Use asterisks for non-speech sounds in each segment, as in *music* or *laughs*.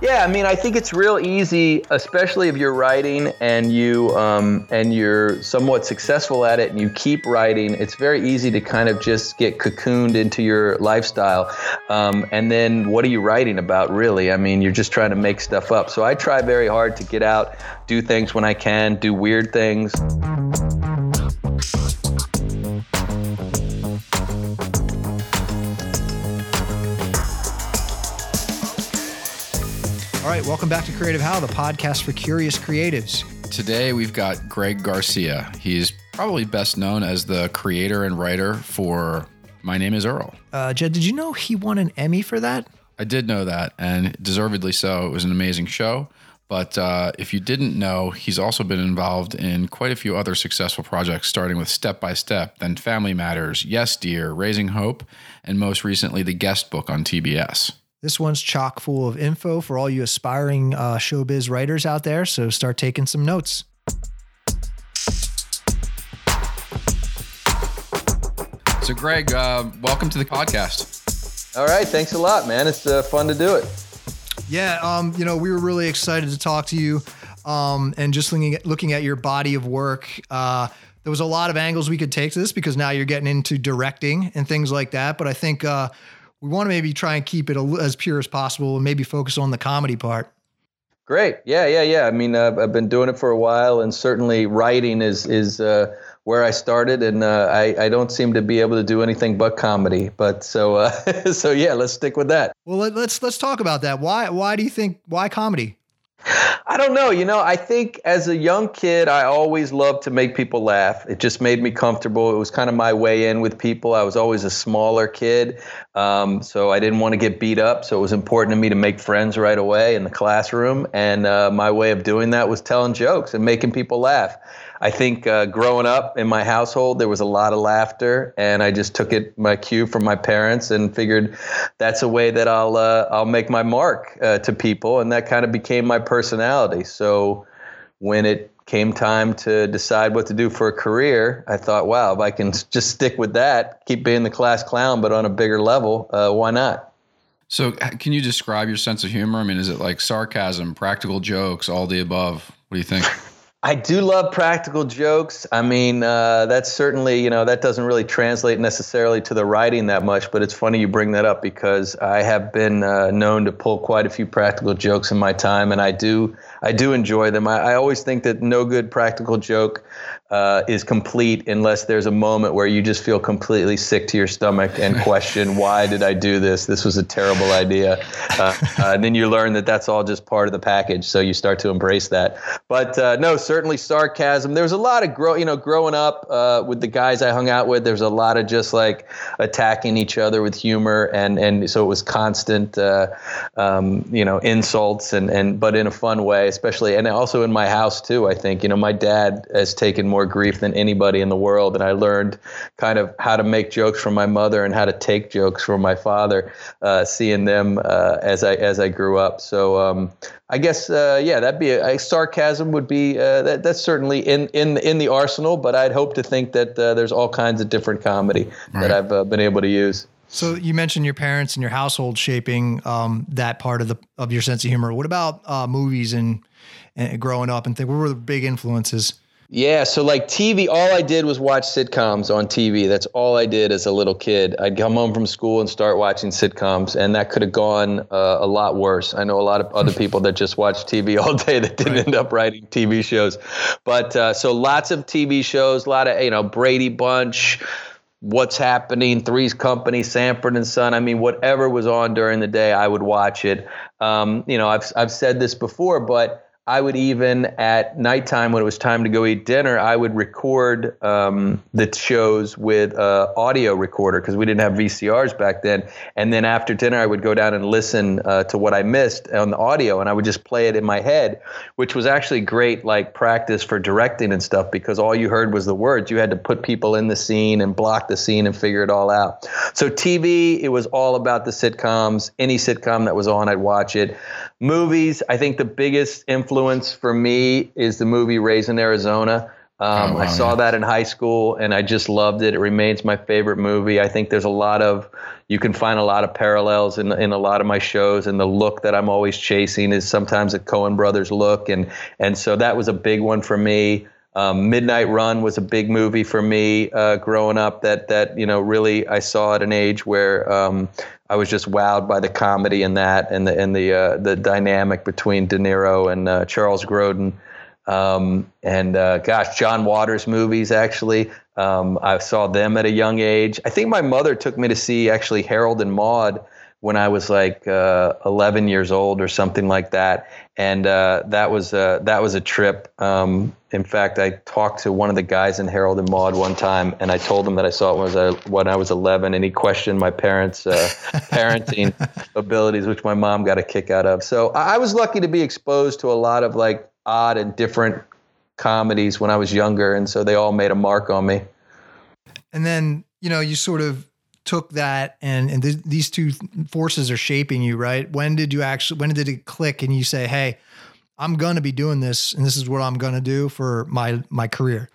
Yeah, I mean, I think it's real easy, especially if you're writing and you um, and you're somewhat successful at it, and you keep writing. It's very easy to kind of just get cocooned into your lifestyle, um, and then what are you writing about, really? I mean, you're just trying to make stuff up. So I try very hard to get out, do things when I can, do weird things. Welcome back to Creative How, the podcast for curious creatives. Today we've got Greg Garcia. He's probably best known as the creator and writer for My Name is Earl. Uh, Jed, did you know he won an Emmy for that? I did know that, and deservedly so. It was an amazing show. But uh, if you didn't know, he's also been involved in quite a few other successful projects, starting with Step by Step, then Family Matters, Yes Dear, Raising Hope, and most recently, The Guest Book on TBS. This one's chock full of info for all you aspiring uh, showbiz writers out there. So start taking some notes. So, Greg, uh, welcome to the podcast. All right, thanks a lot, man. It's uh, fun to do it. Yeah, um, you know, we were really excited to talk to you, um, and just looking at looking at your body of work. Uh, there was a lot of angles we could take to this because now you're getting into directing and things like that. But I think uh, we want to maybe try and keep it as pure as possible and maybe focus on the comedy part. Great. Yeah, yeah, yeah. I mean, uh, I've been doing it for a while, and certainly writing is is uh, where I started, and uh, I I don't seem to be able to do anything but comedy. But so uh, *laughs* so yeah, let's stick with that. Well, let, let's let's talk about that. Why why do you think why comedy? I don't know. You know, I think as a young kid, I always loved to make people laugh. It just made me comfortable. It was kind of my way in with people. I was always a smaller kid, um, so I didn't want to get beat up. So it was important to me to make friends right away in the classroom. And uh, my way of doing that was telling jokes and making people laugh. I think uh, growing up in my household, there was a lot of laughter, and I just took it my cue from my parents and figured that's a way that I'll uh, I'll make my mark uh, to people, and that kind of became my personality. So when it came time to decide what to do for a career, I thought, wow, if I can just stick with that, keep being the class clown, but on a bigger level, uh, why not? So, can you describe your sense of humor? I mean, is it like sarcasm, practical jokes, all the above? What do you think? I do love practical jokes. I mean, uh, that's certainly, you know, that doesn't really translate necessarily to the writing that much, but it's funny you bring that up because I have been uh, known to pull quite a few practical jokes in my time, and I do, I do enjoy them. I, I always think that no good practical joke uh, is complete unless there's a moment where you just feel completely sick to your stomach and question *laughs* why did I do this? This was a terrible idea. Uh, uh, and then you learn that that's all just part of the package, so you start to embrace that. But uh, no, certainly sarcasm. There was a lot of grow, you know, growing up uh, with the guys I hung out with. There's a lot of just like attacking each other with humor, and and so it was constant, uh, um, you know, insults and and but in a fun way, especially and also in my house too. I think you know my dad has taken more grief than anybody in the world. And I learned kind of how to make jokes from my mother and how to take jokes from my father, uh, seeing them uh, as I as I grew up. So um, I guess uh, yeah, that'd be a, a sarcasm would be uh, that, that's certainly in in in the arsenal. But I'd hope to think that uh, there's all kinds of different comedy right. that I've uh, been able to use. So you mentioned your parents and your household shaping um, that part of the of your sense of humor. What about uh, movies and, and growing up and think what were the big influences? Yeah, so like TV, all I did was watch sitcoms on TV. That's all I did as a little kid. I'd come home from school and start watching sitcoms, and that could have gone uh, a lot worse. I know a lot of other *laughs* people that just watch TV all day that didn't right. end up writing TV shows. But uh, so lots of TV shows, a lot of, you know, Brady Bunch, What's Happening, Three's Company, Sanford and Son. I mean, whatever was on during the day, I would watch it. Um, you know, I've, I've said this before, but I would even at nighttime when it was time to go eat dinner, I would record um, the shows with uh, audio recorder because we didn't have VCRs back then. And then after dinner, I would go down and listen uh, to what I missed on the audio, and I would just play it in my head, which was actually great, like practice for directing and stuff because all you heard was the words. You had to put people in the scene and block the scene and figure it all out. So TV, it was all about the sitcoms. Any sitcom that was on, I'd watch it. Movies, I think the biggest influence for me is the movie Raising Arizona. Um, Oh, wow, I saw yeah. that in high school, and I just loved it. It remains my favorite movie. I think there's a lot of you can find a lot of parallels in in a lot of my shows, and the look that I'm always chasing is sometimes a Coen Brothers look, and and so that was a big one for me. Um, Midnight Run was a big movie for me uh, growing up. That that you know really I saw at an age where um, I was just wowed by the comedy in that and the and the uh, the dynamic between De Niro and uh, Charles Grodin. Um, and uh, gosh, John Waters movies actually. Um, I saw them at a young age. I think my mother took me to see actually Harold and Maude when I was like uh, 11 years old or something like that, and uh, that was uh, that was a trip. Um, in fact, I talked to one of the guys in Harold and Maude one time, and I told him that I saw it when I was, when I was 11, and he questioned my parents' uh, *laughs* parenting abilities, which my mom got a kick out of. So I I was lucky to be exposed to a lot of like odd and different comedies when I was younger, and so they all made a mark on me. And then, you know, you sort of took that and and th- these two forces are shaping you, right? When did you actually when did it click and you say, "Hey, I'm going to be doing this and this is what I'm going to do for my my career."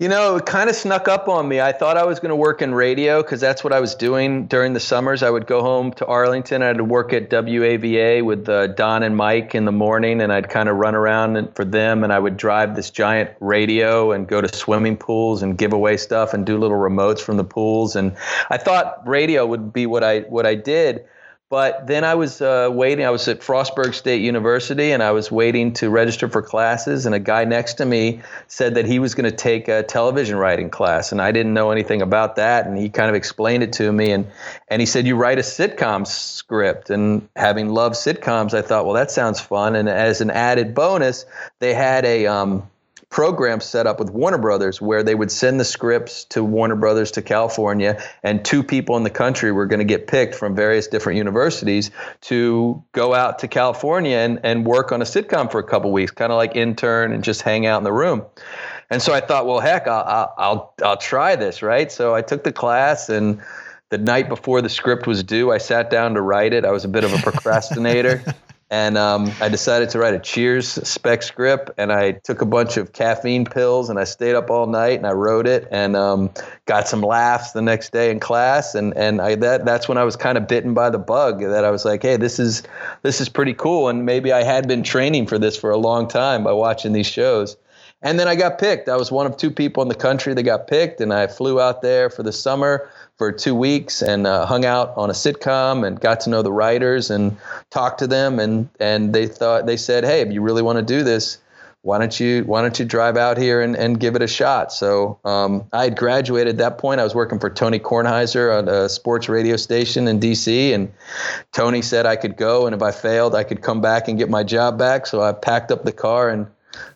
You know, it kind of snuck up on me. I thought I was going to work in radio because that's what I was doing during the summers. I would go home to Arlington. I'd work at WAVA with uh, Don and Mike in the morning, and I'd kind of run around for them. And I would drive this giant radio and go to swimming pools and give away stuff and do little remotes from the pools. And I thought radio would be what I what I did. But then I was uh, waiting. I was at Frostburg State University, and I was waiting to register for classes. And a guy next to me said that he was going to take a television writing class, and I didn't know anything about that. And he kind of explained it to me, and and he said, "You write a sitcom script." And having loved sitcoms, I thought, well, that sounds fun. And as an added bonus, they had a um, program set up with Warner Brothers where they would send the scripts to Warner Brothers to California, and two people in the country were going to get picked from various different universities to go out to California and, and work on a sitcom for a couple weeks, kind of like intern and just hang out in the room. And so I thought, well, heck, I'll, I'll, I'll, I'll try this, right? So I took the class and the night before the script was due, I sat down to write it. I was a bit of a procrastinator. *laughs* And um, I decided to write a Cheers spec script, and I took a bunch of caffeine pills, and I stayed up all night, and I wrote it, and um, got some laughs the next day in class, and and I that that's when I was kind of bitten by the bug that I was like, hey, this is this is pretty cool, and maybe I had been training for this for a long time by watching these shows. And then I got picked. I was one of two people in the country that got picked, and I flew out there for the summer for two weeks and uh, hung out on a sitcom and got to know the writers and talked to them. And and they thought they said, hey, if you really want to do this, why don't you why don't you drive out here and, and give it a shot? So um, I had graduated at that point. I was working for Tony Kornheiser on a sports radio station in D.C. and Tony said I could go, and if I failed, I could come back and get my job back. So I packed up the car and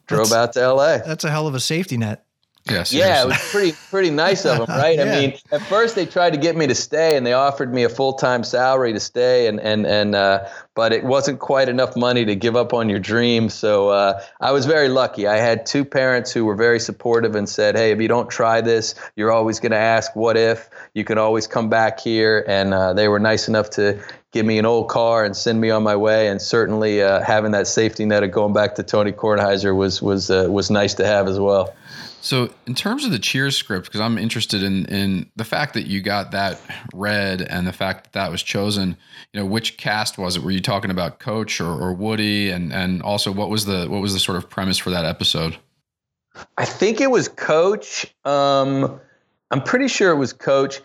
drove That's- out to L.A. That's a hell of a safety net. Yeah, Yeah, it was pretty pretty nice of them, right? *laughs* Yeah. I mean, at first they tried to get me to stay, and they offered me a full time salary to stay, and and and uh, but it wasn't quite enough money to give up on your dream. So uh, I was very lucky. I had two parents who were very supportive and said, "Hey, if you don't try this, you're always going to ask what if. You can always come back here." And uh, they were nice enough to give me an old car and send me on my way. And certainly uh, having that safety net of going back to Tony Kornheiser was was uh, was nice to have as well. So, in terms of the Cheers script, because I'm interested in in the fact that you got that read and the fact that that was chosen. You know, which cast was it? Were you talking about Coach or, or Woody? And and also, what was the what was the sort of premise for that episode? I think it was Coach. Um, I'm pretty sure it was Coach.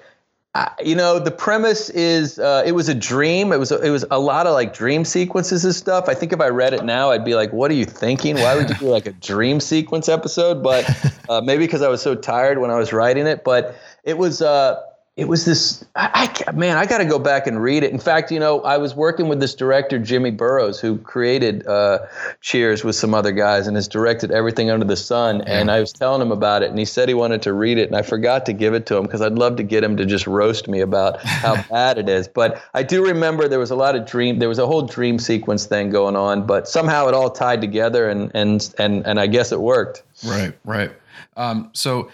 I, you know, the premise is uh, it was a dream. It was it was a lot of like dream sequences and stuff. I think if I read it now, I'd be like, "What are you thinking? Why would you do like a dream sequence episode?" But uh, maybe because I was so tired when I was writing it. But it was uh, it was this. I, I man, I got to go back and read it. In fact, you know, I was working with this director Jimmy Burrows, who created uh, Cheers with some other guys and has directed everything under the sun. And I was telling him about it, and he said he wanted to read it, and I forgot to give it to him because I'd love to get him to just roast me about how *laughs* bad it is. But I do remember there was a lot of dream. There was a whole dream sequence thing going on, but somehow it all tied together, and and and and I guess it worked. Right, right. Um, so,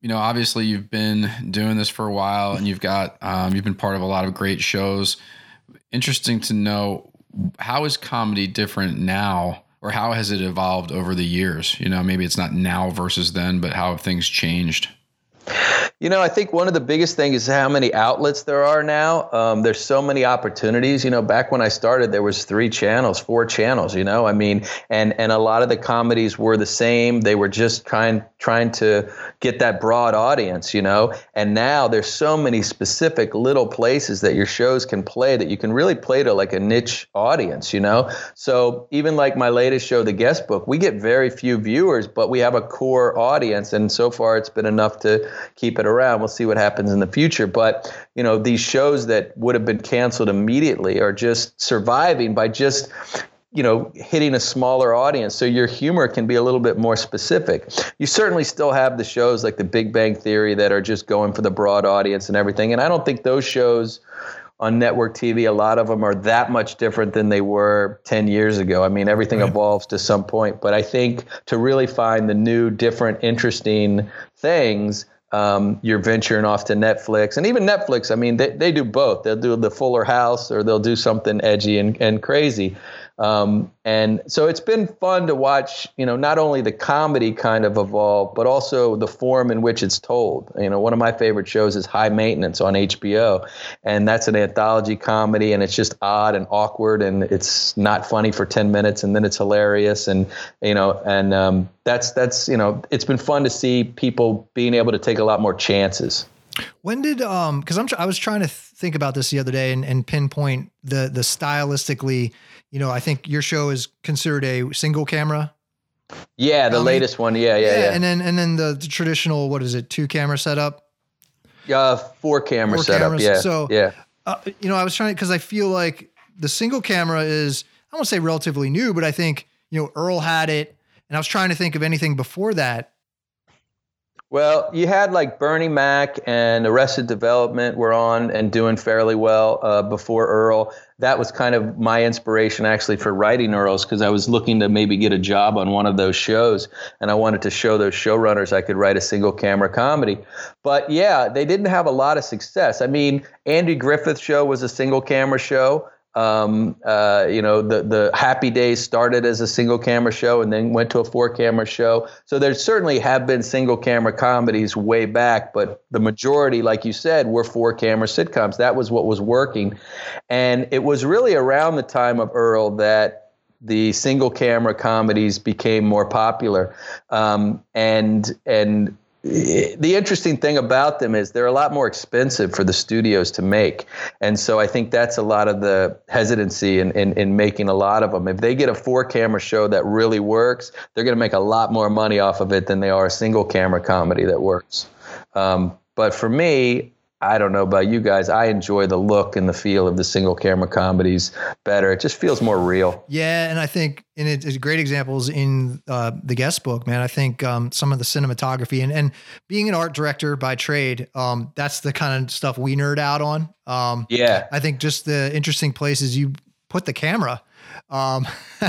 you know, obviously you've been doing this for a while, and you've got um, you've been part of a lot of great shows. Interesting to know how is comedy different now or how has it evolved over the years? You know, maybe it's not now versus then, but how have things changed? You know, I think one of the biggest things is how many outlets there are now. Um, there's so many opportunities. You know, back when I started, there was three channels, four channels. You know, I mean, and and a lot of the comedies were the same. They were just trying trying to get that broad audience. You know, and now there's so many specific little places that your shows can play that you can really play to like a niche audience. You know, so even like my latest show, The Guest Book, we get very few viewers, but we have a core audience, and so far it's been enough to keep it around. We'll see what happens in the future. But you know, these shows that would have been canceled immediately are just surviving by just you know hitting a smaller audience so your humor can be a little bit more specific you certainly still have the shows like the big bang theory that are just going for the broad audience and everything and i don't think those shows on network TV, a lot of them are that much different than they were 10 years ago. I mean, everything right. evolves to some point, but I think to really find the new, different, interesting things, um, you're venturing off to Netflix. And even Netflix, I mean, they, they do both. They'll do the Fuller House or they'll do something edgy and, and crazy. Um, and so it's been fun to watch, you know, not only the comedy kind of evolve, but also the form in which it's told. You know, one of my favorite shows is High Maintenance on HBO, and that's an anthology comedy, and it's just odd and awkward, and it's not funny for ten minutes, and then it's hilarious, and you know, and um, that's that's you know, it's been fun to see people being able to take a lot more chances. When did um because I'm I was trying to think about this the other day and, and pinpoint the the stylistically you know, I think your show is considered a single camera. Yeah, the latest one. Yeah, yeah, yeah, yeah. And then and then the, the, traditional what is it? Two camera setup. Uh, four camera four setup. Cameras. Yeah. So yeah, uh, you know, I was trying because I feel like the single camera is I won't say relatively new, but I think you know Earl had it, and I was trying to think of anything before that. Well, you had like Bernie Mac and Arrested Development were on and doing fairly well uh, before Earl that was kind of my inspiration actually for writing Earls because I was looking to maybe get a job on one of those shows and I wanted to show those showrunners I could write a single camera comedy. But yeah, they didn't have a lot of success. I mean, Andy Griffith's show was a single camera show. Um, uh, you know, the the Happy Days started as a single camera show and then went to a four camera show. So there certainly have been single camera comedies way back, but the majority, like you said, were four camera sitcoms. That was what was working, and it was really around the time of Earl that the single camera comedies became more popular, um, and and the interesting thing about them is they're a lot more expensive for the studios to make. And so I think that's a lot of the hesitancy in, in, in making a lot of them. If they get a four camera show that really works, they're going to make a lot more money off of it than they are a single camera comedy that works. Um, but for me, I don't know about you guys. I enjoy the look and the feel of the single camera comedies better. It just feels more real. Yeah, and I think and it's great examples in uh, the guest book, man. I think um, some of the cinematography and and being an art director by trade, um, that's the kind of stuff we nerd out on. Um, yeah, I think just the interesting places you put the camera. Um, *laughs*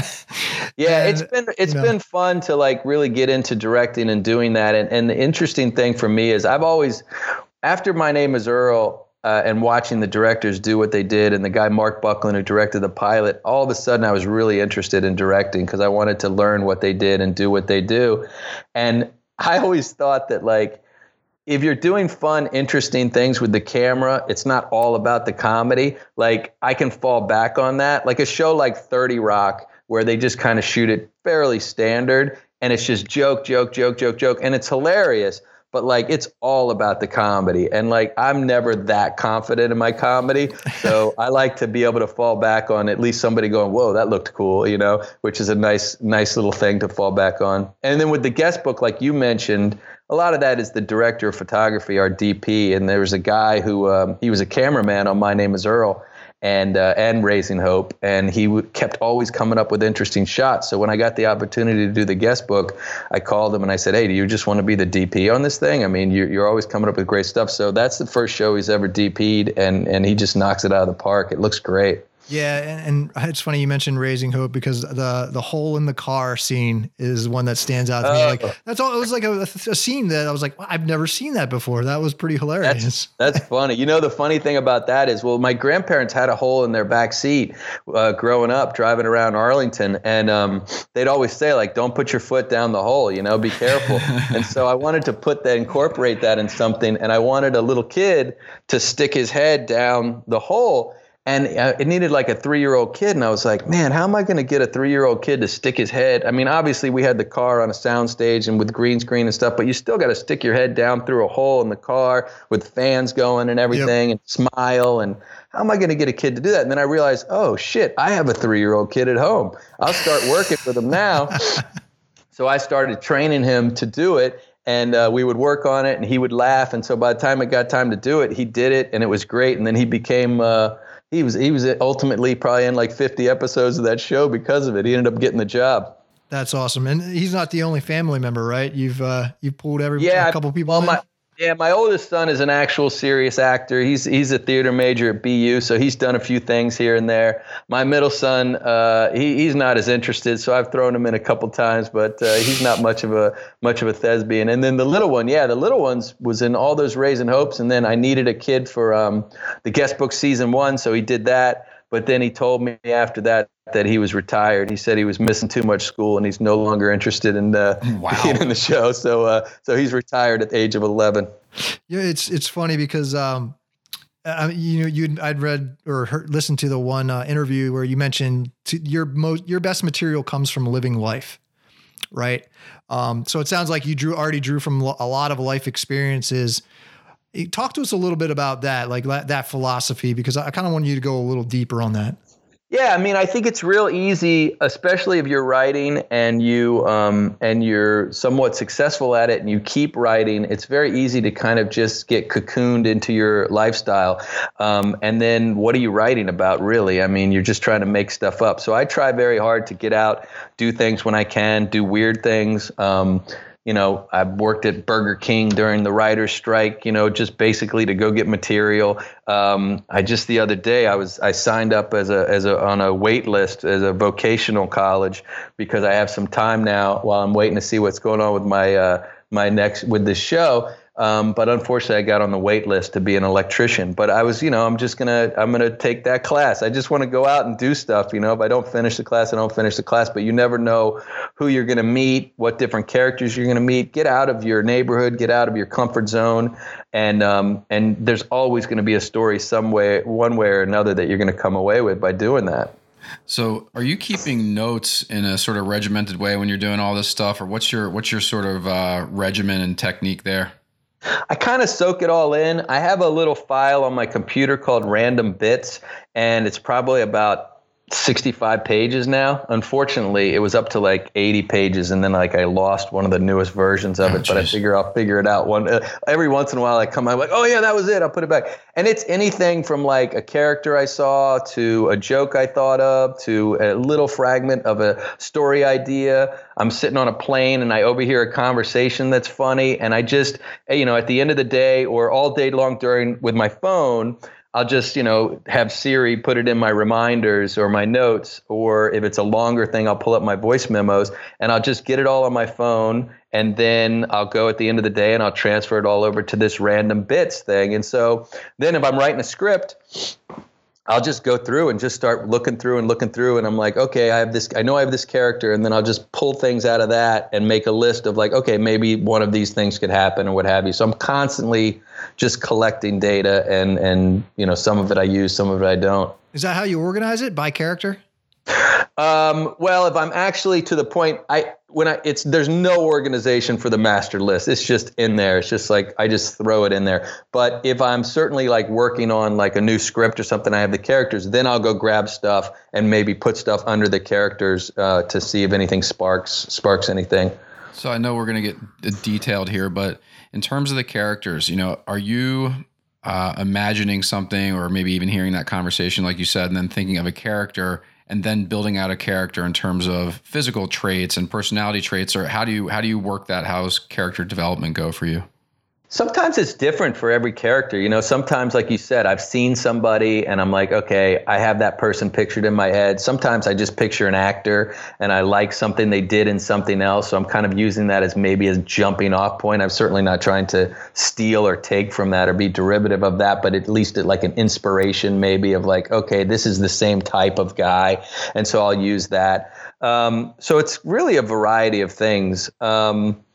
yeah, and, it's been it's you know. been fun to like really get into directing and doing that. And and the interesting thing for me is I've always after my name is Earl uh, and watching the directors do what they did, and the guy Marc Buckland who directed the pilot, all of a sudden I was really interested in directing because I wanted to learn what they did and do what they do. And I always thought that like if you're doing fun, interesting things with the camera, it's not all about the comedy. Like I can fall back on that. Like a show like 30 Rock, where they just kind of shoot it fairly standard and it's just joke, joke, joke, joke, joke, and it's hilarious but like it's all about the comedy. And like i'm never that confident in my comedy so *laughs* i like to be able to fall back on at least somebody going whoa that looked cool you know which is a nice nice little thing to fall back on. And then with the guest book like you mentioned a lot of that is the director of photography our dp and there was a guy who um, he was a cameraman on my name is earl and uh, and raising hope. And he w- kept always coming up with interesting shots. So when i got the opportunity to do the guest book i called him and i said hey do you just want to be the dp on this thing? I mean you're, you're always coming up with great stuff. So that's the first show he's ever dp'd and and he just knocks it out of the park. It looks great Yeah, and, and, it's funny you mentioned raising hope because the the hole in the car scene is one that stands out to me. Like oh. that's all. It was like a, a scene that I was like, well, I've never seen that before. That was pretty hilarious. That's, that's, *laughs* funny. You know, the funny thing about that is, well, my grandparents had a hole in their back seat uh, growing up, driving around Arlington, and um, they'd always say like, "Don't put your foot down the hole. You know, be careful." *laughs* and so I wanted to put that, incorporate that in something, and I wanted a little kid to stick his head down the hole and uh, it needed like a three-year-old kid and i was like man how am i going to get a three-year-old kid to stick his head? I mean obviously we had the car on a sound stage and with green screen and stuff but you still got to stick your head down through a hole in the car with fans going and everything yep. and smile and how am i going to get a kid to do that? And then i realized oh shit i have a three-year-old kid at home. I'll start working with him now. *laughs* So i started training him to do it and uh, we would work on it and he would laugh and so by the time it got time to do it he did it and it was great and then he became uh, he was he was ultimately probably in like 50 episodes of that show because of it. He ended up getting the job. That's awesome, and he's not the only family member, right? You've uh, you pulled every yeah, a couple people. Well, my yeah, my oldest son is an actual serious actor. He's he's a theater major at BU, so he's done a few things here and there. My middle son, uh, he, he's not as interested, so I've thrown him in a couple times, but uh, he's not much of a much of a thespian. And then the little one, yeah, the little ones was in all those Raising Hopes, and then I needed a kid for um, the guest book season one, so he did that. But then he told me after that that he was retired. He said he was missing too much school and he's no longer interested in uh, *laughs* wow. being *laughs* in the show. So uh, so he's retired at the age of eleven. Yeah, it's it's funny because um, I, you know you I'd read or heard, listened to the one uh, interview where you mentioned your most your best material comes from living life, right? Um, so it sounds like you drew already drew from a lot of life experiences Talk to us a little bit about that, like that philosophy, because I kind of want you to go a little deeper on that. Yeah, I mean, I think it's real easy, especially if you're writing and you um, and you're somewhat successful at it, and you keep writing. It's very easy to kind of just get cocooned into your lifestyle, um, and then what are you writing about, really? I mean, you're just trying to make stuff up. So I try very hard to get out, do things when I can, do weird things. Um, you know, I worked at Burger King during the writer's strike, you know, just basically to go get material. Um, I just the other day I was I signed up as a as a on a wait list as a vocational college because I have some time now while I'm waiting to see what's going on with my uh, my next with this show. Um, but unfortunately, I got on the wait list to be an electrician. But I was, you know, I'm just gonna, I'm gonna take that class. I just want to go out and do stuff. You know, if I don't finish the class, I don't finish the class. But you never know who you're gonna meet, what different characters you're gonna meet. Get out of your neighborhood, get out of your comfort zone, and um, and there's always to be a story some way, one way or another, that you're to come away with by doing that. So, are you keeping notes in a sort of regimented way when you're doing all this stuff, or what's your what's your sort of uh, regimen and technique there? I kind of soak it all in. I have a little file on my computer called Random Bits, and it's probably about 65 pages now. Unfortunately, it was up to like 80 pages, and then like I lost one of the newest versions of oh, it. Geez. But I figure I'll figure it out. One uh, every once in a while, I come, I'm like, oh yeah, that was it. I'll put it back. And it's anything from like a character I saw to a joke I thought of to a little fragment of a story idea. I'm sitting on a plane and I overhear a conversation that's funny, and I just, you know, at the end of the day or all day long during with my phone. I'll just, you know, have Siri put it in my reminders or my notes, or if it's a longer thing, I'll pull up my voice memos and I'll just get it all on my phone. And then I'll go at the end of the day and I'll transfer it all over to this random bits thing. And so then if I'm writing a script, I'll just go through and just start looking through and looking through, and I'm like, okay, I have this. I know I have this character, and then I'll just pull things out of that and make a list of like, okay, maybe one of these things could happen or what have you. So I'm constantly just collecting data, and and you know, some of it I use, some of it I don't. Is that how you organize it by character? Um, well, if I'm actually to the point, I when I it's there's no organization for the master list. It's just in there. It's just like I just throw it in there. But if I'm certainly like working on like a new script or something, I have the characters. Then I'll go grab stuff and maybe put stuff under the characters uh, to see if anything sparks sparks anything. So I know we're gonna get detailed here, but in terms of the characters, you know, are you uh, imagining something or maybe even hearing that conversation, like you said, and then thinking of a character? And then building out a character in terms of physical traits and personality traits or how do you how do you work that? How's character development go for you Sometimes it's different for every character. You know, sometimes, like you said, I've seen somebody and I'm like, okay, I have that person pictured in my head. Sometimes I just picture an actor and I like something they did in something else. So I'm kind of using that as maybe a jumping off point. I'm certainly not trying to steal or take from that or be derivative of that, but at least it, like an inspiration maybe of like, okay, this is the same type of guy. And so I'll use that. Um, so it's really a variety of things. Um,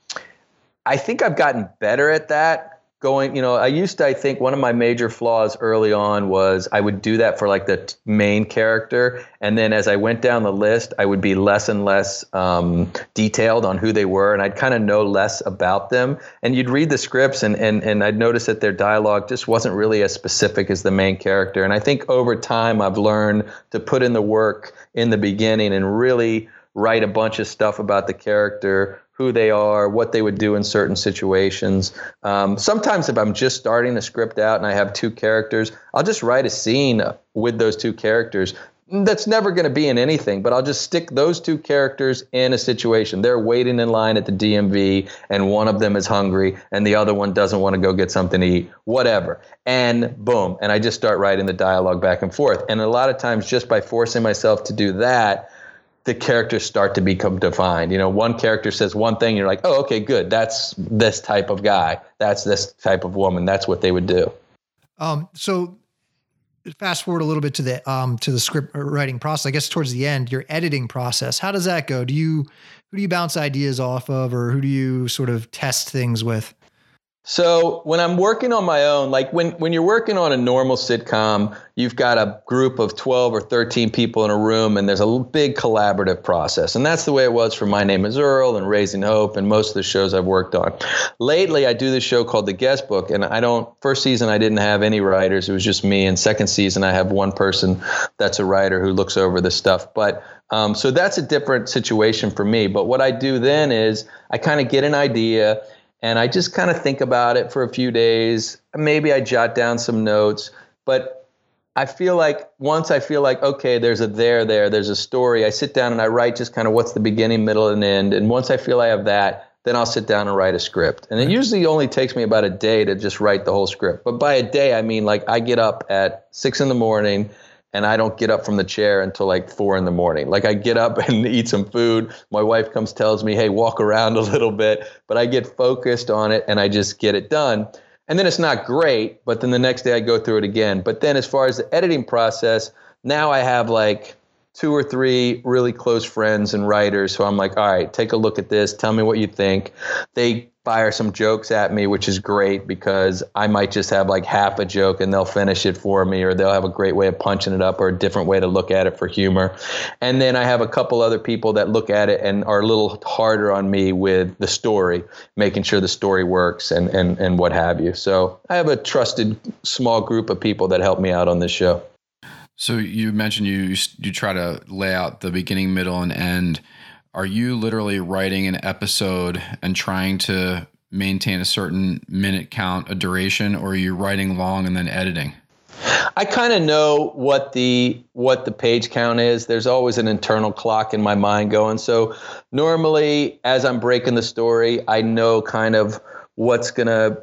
I think I've gotten better at that. Going, you know, I used to, I think one of my major flaws early on was I would do that for like the t- main character. And then as I went down the list, I would be less and less um, detailed on who they were. And I'd kind of know less about them. And you'd read the scripts and, and, and I'd notice that their dialogue just wasn't really as specific as the main character. And I think over time, I've learned to put in the work in the beginning and really write a bunch of stuff about the character who they are, what they would do in certain situations. Um, sometimes, if I'm just starting a script out and I have two characters, I'll just write a scene with those two characters. That's never going to be in anything, but I'll just stick those two characters in a situation. They're waiting in line at the DMV, and one of them is hungry, and the other one doesn't want to go get something to eat, whatever. And boom, and I just start writing the dialogue back and forth. And a lot of times, just by forcing myself to do that, the characters start to become defined. You know, one character says one thing, you're like, oh, okay, good. That's this type of guy. That's this type of woman. That's what they would do. Um, so fast forward a little bit to the um to the script writing process. I guess towards the end, your editing process. How does that go? Do you who do you bounce ideas off of, or who do you sort of test things with? So when I'm working on my own, like when, when you're working on a normal sitcom, you've got a group of 12 or 13 people in a room and there's a big collaborative process. And that's the way it was for My Name is Earl and Raising Hope and most of the shows I've worked on. Lately, I do this show called The Guest Book and I don't, first season, I didn't have any writers. It was just me. And second season, I have one person that's a writer who looks over the stuff. But um, so that's a different situation for me. But what I do then is I kind of get an idea and I just kind of think about it for a few days. Maybe I jot down some notes, but I feel like once I feel like okay, there's a there there, there's a story. I sit down and I write just kind of what's the beginning, middle, and end. And once I feel I have that, then I'll sit down and write a script. And it usually only takes me about a day to just write the whole script. But by a day, I mean like I get up at six in the morning and I don't get up from the chair until like four in the morning. Like I get up *laughs* and eat some food. My wife comes tells me, "Hey, walk around a little bit," but I get focused on it and I just get it done. And then it's not great, but then the next day I go through it again. But then as far as the editing process, now I have like two or three really close friends and writers who I'm like, all right, take a look at this. Tell me what you think. They fire some jokes at me, which is great because I might just have like half a joke and they'll finish it for me, or they'll have a great way of punching it up or a different way to look at it for humor. And then I have a couple other people that look at it and are a little harder on me with the story, making sure the story works and, and, and what have you. So I have a trusted small group of people that help me out on this show. So you mentioned you you try to lay out the beginning, middle, and end are you literally writing an episode and trying to maintain a certain minute count, a duration, or are you writing long and then editing? I kind of know what the what the page count is. There's always an internal clock in my mind going. So normally, as I'm breaking the story, I know kind of what's gonna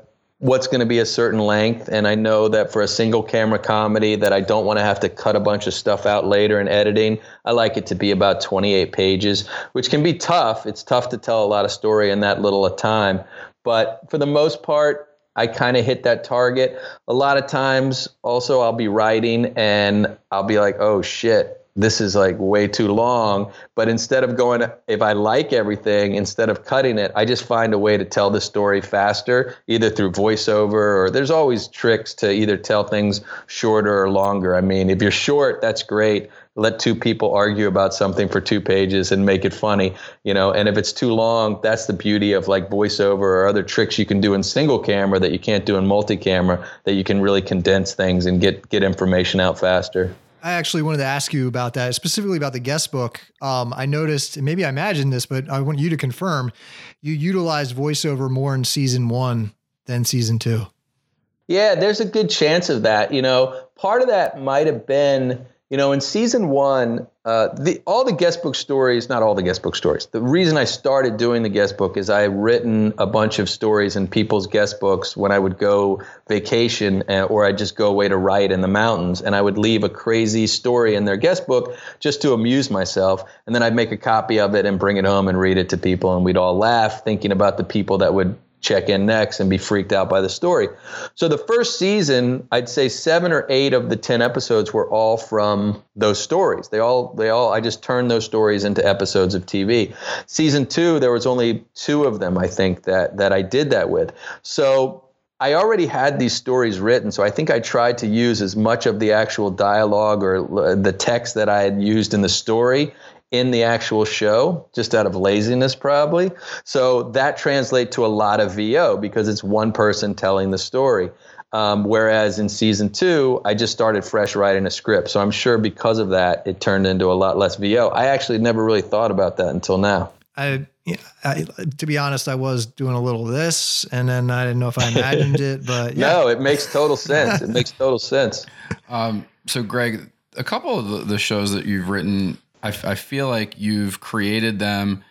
what's going to be a certain length and i know that for a single camera comedy that i don't want to have to cut a bunch of stuff out later in editing i like it to be about 28 pages which can be tough. It's tough to tell a lot of story in that little a time. But for the most part i kind of hit that target. A lot of times also i'll be writing and i'll be like oh shit this is like way too long. But instead of going, if I like everything, instead of cutting it, I just find a way to tell the story faster, either through voiceover or there's always tricks to either tell things shorter or longer. I mean, if you're short, that's great. Let two people argue about something for two pages and make it funny, you know. And if it's too long, that's the beauty of like voiceover or other tricks you can do in single camera that you can't do in multi camera, that you can really condense things and get get information out faster. I actually wanted to ask you about that, specifically about the guest book. Um, I noticed, maybe I imagined this, but I want you to confirm you utilized voiceover more in season one than season two. Yeah, there's a good chance of that. You know, part of that might have been you know, in season one, uh, the all the guest book stories, not all the guest book stories. The reason I started doing the guest book is I had written a bunch of stories in people's guest books when I would go vacation uh, or I'd just go away to write in the mountains, and I would leave a crazy story in their guest book just to amuse myself, and then I'd make a copy of it and bring it home and read it to people, and we'd all laugh thinking about the people that would check in next and be freaked out by the story. So the first season, I'd say 7 or 8 of the 10 episodes were all from those stories. They all they all I just turned those stories into episodes of TV. Season 2, there was only 2 of them I think that that I did that with. So I already had these stories written, so I think I tried to use as much of the actual dialogue or the text that I had used in the story in the actual show, just out of laziness, probably. So that translates to a lot of VO because it's one person telling the story. Um, whereas in season two, I just started fresh writing a script. So I'm sure because of that, it turned into a lot less VO. I actually never really thought about that until now. I, I, to be honest, I was doing a little of this, and then I didn't know if I imagined it, but *laughs* yeah. no, it makes total sense. it makes total sense. *laughs* Um, so, Greg, a couple of the, the shows that you've written I, I feel like you've created them,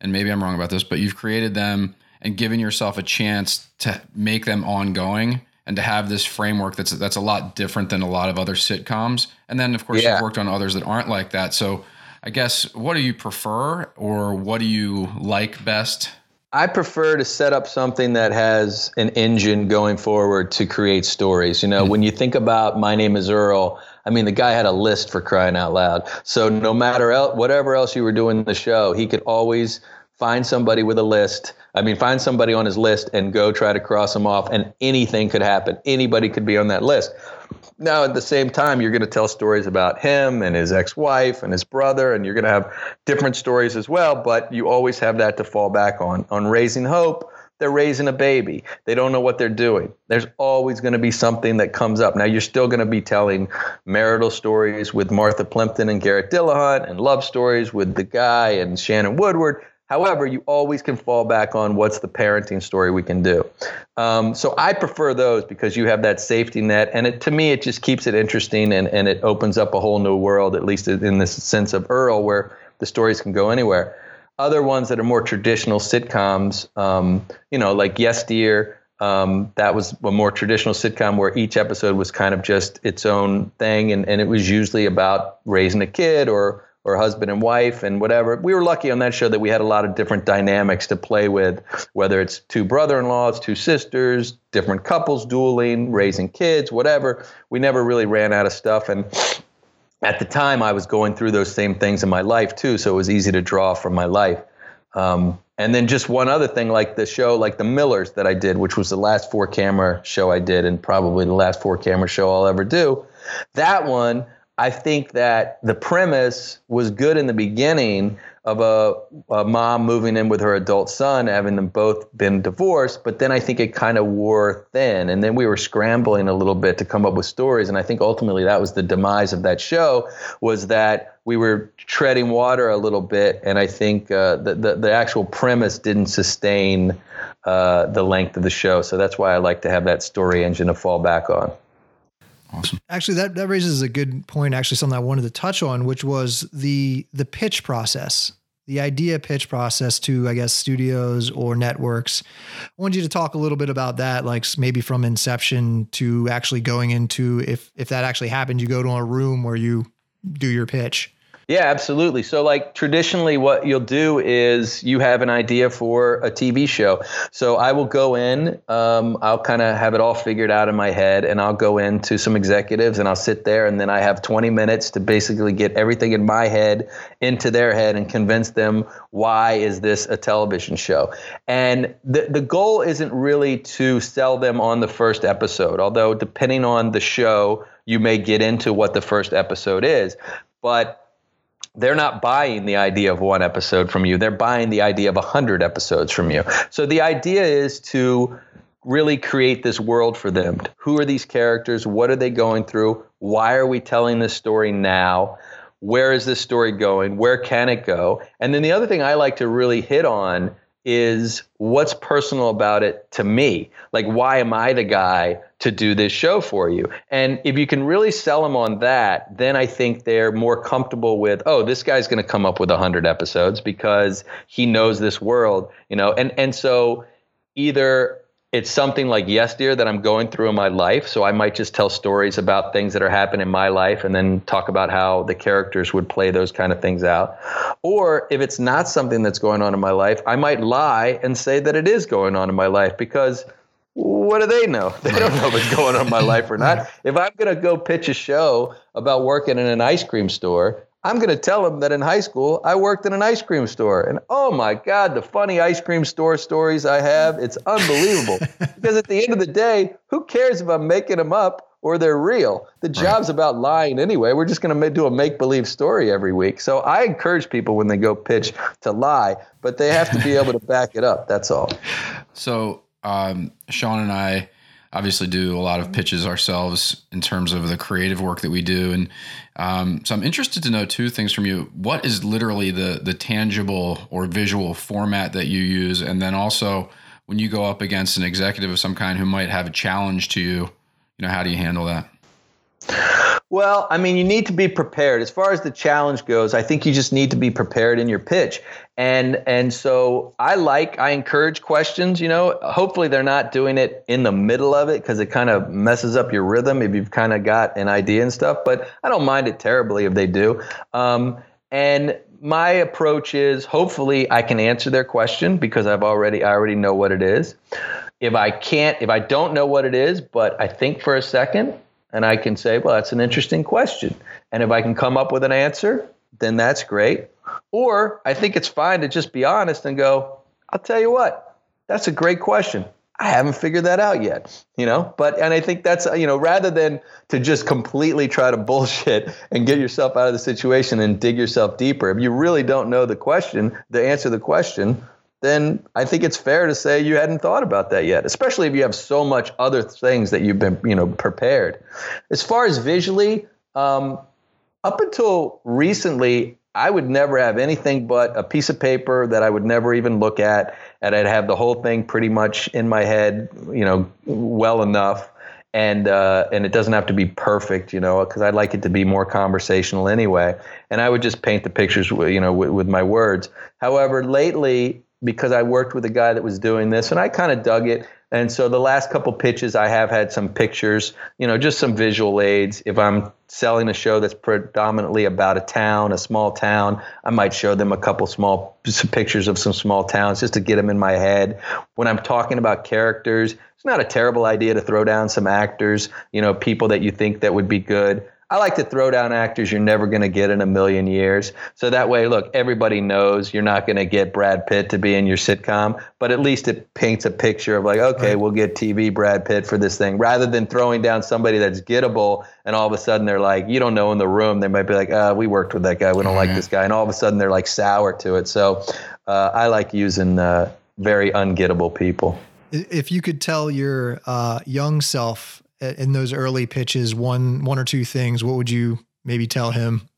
and maybe I'm wrong about this, but you've created them and given yourself a chance to make them ongoing and to have this framework that's that's a lot different than a lot of other sitcoms. And then of course yeah. you've worked on others that aren't like that. So I guess what do you prefer or what do you like best? I prefer to set up something that has an engine going forward to create stories. You know, mm-hmm. when you think about My Name is Earl, I mean, the guy had a list for crying out loud. So no matter el- whatever else you were doing in the show, he could always find somebody with a list. I mean, find somebody on his list and go try to cross them off, and anything could happen. Anybody could be on that list. Now, at the same time, you're going to tell stories about him and his ex wife and his brother, and you're going to have different stories as well, but you always have that to fall back on. On Raising Hope, they're raising a baby. They don't know what they're doing. There's always going to be something that comes up. Now, you're still going to be telling marital stories with Martha Plimpton and Garrett Dillahunt and love stories with the guy and Shannon Woodward. However, you always can fall back on what's the parenting story we can do. Um, so I prefer those because you have that safety net. And it, to me, it just keeps it interesting and, and it opens up a whole new world, at least in this sense of Earl, where the stories can go anywhere other ones that are more traditional sitcoms, um, you know, like Yes Dear. Um, that was a more traditional sitcom where each episode was kind of just its own thing, and, and it was usually about raising a kid or or husband and wife and whatever. We were lucky on that show that we had a lot of different dynamics to play with, whether it's two brother-in-laws, two sisters, different couples dueling, raising kids, whatever. We never really ran out of stuff, and at the time I was going through those same things in my life too, so it was easy to draw from my life. Um, and then just one other thing, like the show, like the Millers that I did, which was the last four camera show I did, and probably the last four camera show I'll ever do. That one, I think that the premise was good in the beginning, of a, a, mom moving in with her adult son, having them both been divorced. But then I think it kind of wore thin. And then we were scrambling a little bit to come up with stories. And I think ultimately that was the demise of that show was that we were treading water a little bit. And I think uh, the, the, the, actual premise didn't sustain uh, the length of the show. So that's why I like to have that story engine to fall back on. Awesome. Actually, that, that raises a good point. Actually, something I wanted to touch on, which was the the pitch process, the idea pitch process to, I guess, studios or networks. I wanted you to talk a little bit about that, like maybe from inception to actually going into if if that actually happened, you go to a room where you do your pitch. Yeah, absolutely. So, like traditionally, what you'll do is you have an idea for a TV show. So, I will go in, um, I'll kind of have it all figured out in my head, and I'll go into some executives and I'll sit there, and then I have 20 minutes to basically get everything in my head into their head and convince them why is this a television show. And the, the goal isn't really to sell them on the first episode, although, depending on the show, you may get into what the first episode is. But they're not buying the idea of one episode from you. They're buying the idea of a hundred episodes from you. So the idea is to really create this world for them. Who are these characters? What are they going through? Why are we telling this story now? Where is this story going? Where can it go? And then the other thing I like to really hit on is what's personal about it to me? Like, why am I the guy to do this show for you? And if you can really sell them on that, then I think they're more comfortable with, oh, this guy's going to come up with 100 episodes because he knows this world, you know? And, and so either it's something like yes dear that i'm going through in my life so i might just tell stories about things that are happening in my life and then talk about how the characters would play those kind of things out or if it's not something that's going on in my life i might lie and say that it is going on in my life because what do they know? *laughs* They don't know what's going on in my life or not. *laughs* If I'm going to go pitch a show about working in an ice cream store, I'm going to tell them that in high school I worked in an ice cream store. And oh my God, the funny ice cream store stories I have, it's unbelievable. *laughs* because at the end of the day, who cares if I'm making them up or they're real? The job's right. about lying anyway. We're just going to do a make believe story every week. So I encourage people when they go pitch to lie, but they have to be able to back it up. That's all. So um, Sean and I obviously do a lot of pitches ourselves in terms of the creative work that we do. And um, so i'm interested to know two things from you. What is literally the the tangible or visual format that you use? And then also when you go up against an executive of some kind who might have a challenge to you you know how do you handle that well, I mean, you need to be prepared. As far as the challenge goes, I think you just need to be prepared in your pitch. And and so I like I encourage questions, you know. Hopefully they're not doing it in the middle of it because it kind of messes up your rhythm if you've kind of got an idea and stuff, but I don't mind it terribly if they do. Um, and my approach is hopefully I can answer their question because I've already I already know what it is. If I can't, if I don't know what it is, but I think for a second, and I can say, well, that's an interesting question. And if I can come up with an answer, then that's great. Or I think it's fine to just be honest and go, I'll tell you what, that's a great question. I haven't figured that out yet, you know. But and I think that's you know rather than to just completely try to bullshit and get yourself out of the situation and dig yourself deeper. If you really don't know the question, the answer to the question, then I think it's fair to say you hadn't thought about that yet, especially if you have so much other things that you've been, you know, prepared. As far as visually, um, up until recently, I would never have anything but a piece of paper that I would never even look at, and I'd have the whole thing pretty much in my head, you know, well enough. And uh, and it doesn't have to be perfect, you know, because I'd like it to be more conversational anyway. And I would just paint the pictures, you know, with, with my words. However, lately because I worked with a guy that was doing this and I kind of dug it. And so the last couple pitches, I have had some pictures, you know, just some visual aids. If I'm selling a show that's predominantly about a town, a small town, I might show them a couple small pictures of some small towns just to get them in my head. When I'm talking about characters, it's not a terrible idea to throw down some actors, you know, people that you think that would be good. I like to throw down actors you're never going to get in a million years. So that way, look, everybody knows you're not going to get Brad Pitt to be in your sitcom, but at least it paints a picture of like, okay, right. we'll get TV Brad Pitt for this thing, rather than throwing down somebody that's gettable and all of a sudden they're like, you don't know in the room, they might be like, uh, we worked with that guy, we don't like this guy, and all of a sudden they're like sour to it. So uh, I like using uh, very ungettable people. If you could tell your uh, young self in those early pitches one one or two things, what would you maybe tell him?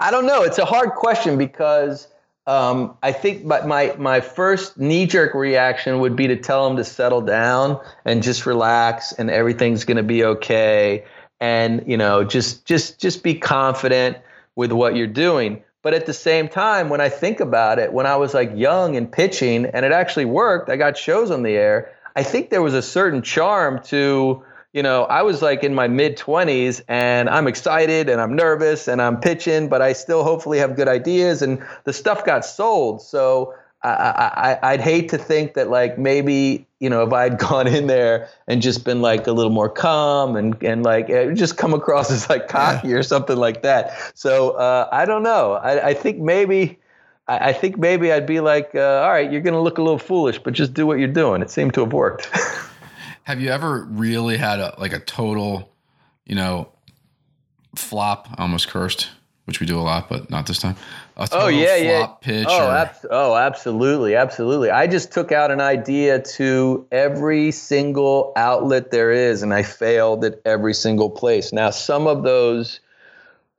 I don't know. It's a hard question because um, I think my, my, my first knee jerk reaction would be to tell him to settle down and just relax and everything's going to be okay. And, you know, just, just, just be confident with what you're doing. But at the same time, when I think about it, when I was like young and pitching and it actually worked, I got shows on the air. I think there was a certain charm to, you know, I was like in my mid 20s and I'm excited and I'm nervous and I'm pitching, but I still hopefully have good ideas and the stuff got sold. So I, I, would hate to think that like maybe, you know, if I'd *laughs* gone in there and just been like a little more calm and, and like just come across as like cocky yeah. or something like that. So uh, I don't know. I, I think maybe I, I think maybe I'd be like, uh, all right, you're going to look a little foolish, but just do what you're doing. It seemed to have worked. *laughs* have you ever really had a like a total, you know, flop? I almost cursed, which we do a lot, but not this time. oh yeah, yeah. Pitch oh, or... oh, absolutely, absolutely. I just took out an idea to every single outlet there is, and I failed at every single place. Now, some of those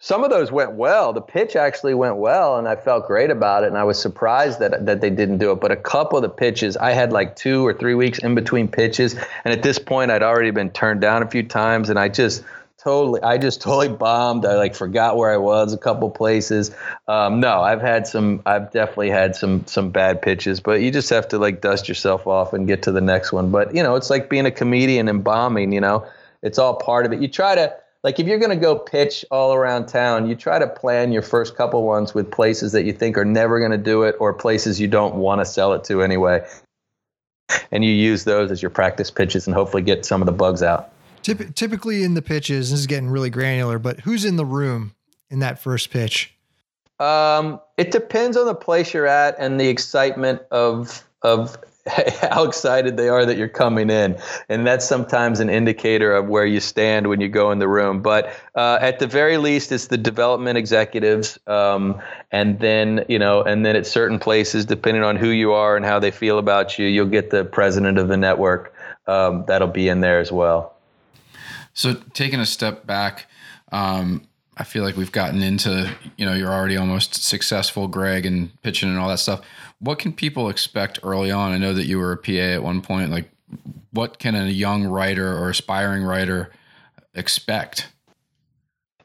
some of those went well. The pitch actually went well, and I felt great about it. And I was surprised that that they didn't do it. But a couple of the pitches, I had like two or three weeks in between pitches, and at this point, I'd already been turned down a few times, and I just totally, I just totally bombed. I like forgot where I was a couple places. Um, no, I've had some, I've definitely had some some bad pitches, but you just have to like dust yourself off and get to the next one. But you know, it's like being a comedian and bombing. You know, it's all part of it. You try to like if you're going to go pitch all around town, you try to plan your first couple ones with places that you think are never going to do it or places you don't want to sell it to anyway. And you use those as your practice pitches and hopefully get some of the bugs out. Typ- typically in the pitches, this is getting really granular, but who's in the room in that first pitch? Um, it depends on the place you're at and the excitement of of *laughs* how excited they are that you're coming in. And that's sometimes an indicator of where you stand when you go in the room. But uh, at the very least, it's the development executives. Um, and then, you know, and then at certain places, depending on who you are and how they feel about you, you'll get the president of the network um, that'll be in there as well. So taking a step back, um, I feel like we've gotten into, you know, you're already almost successful, Greg, and pitching and all that stuff. What can people expect early on? I know that you were a PA at one point. Like, what can a young writer or aspiring writer expect?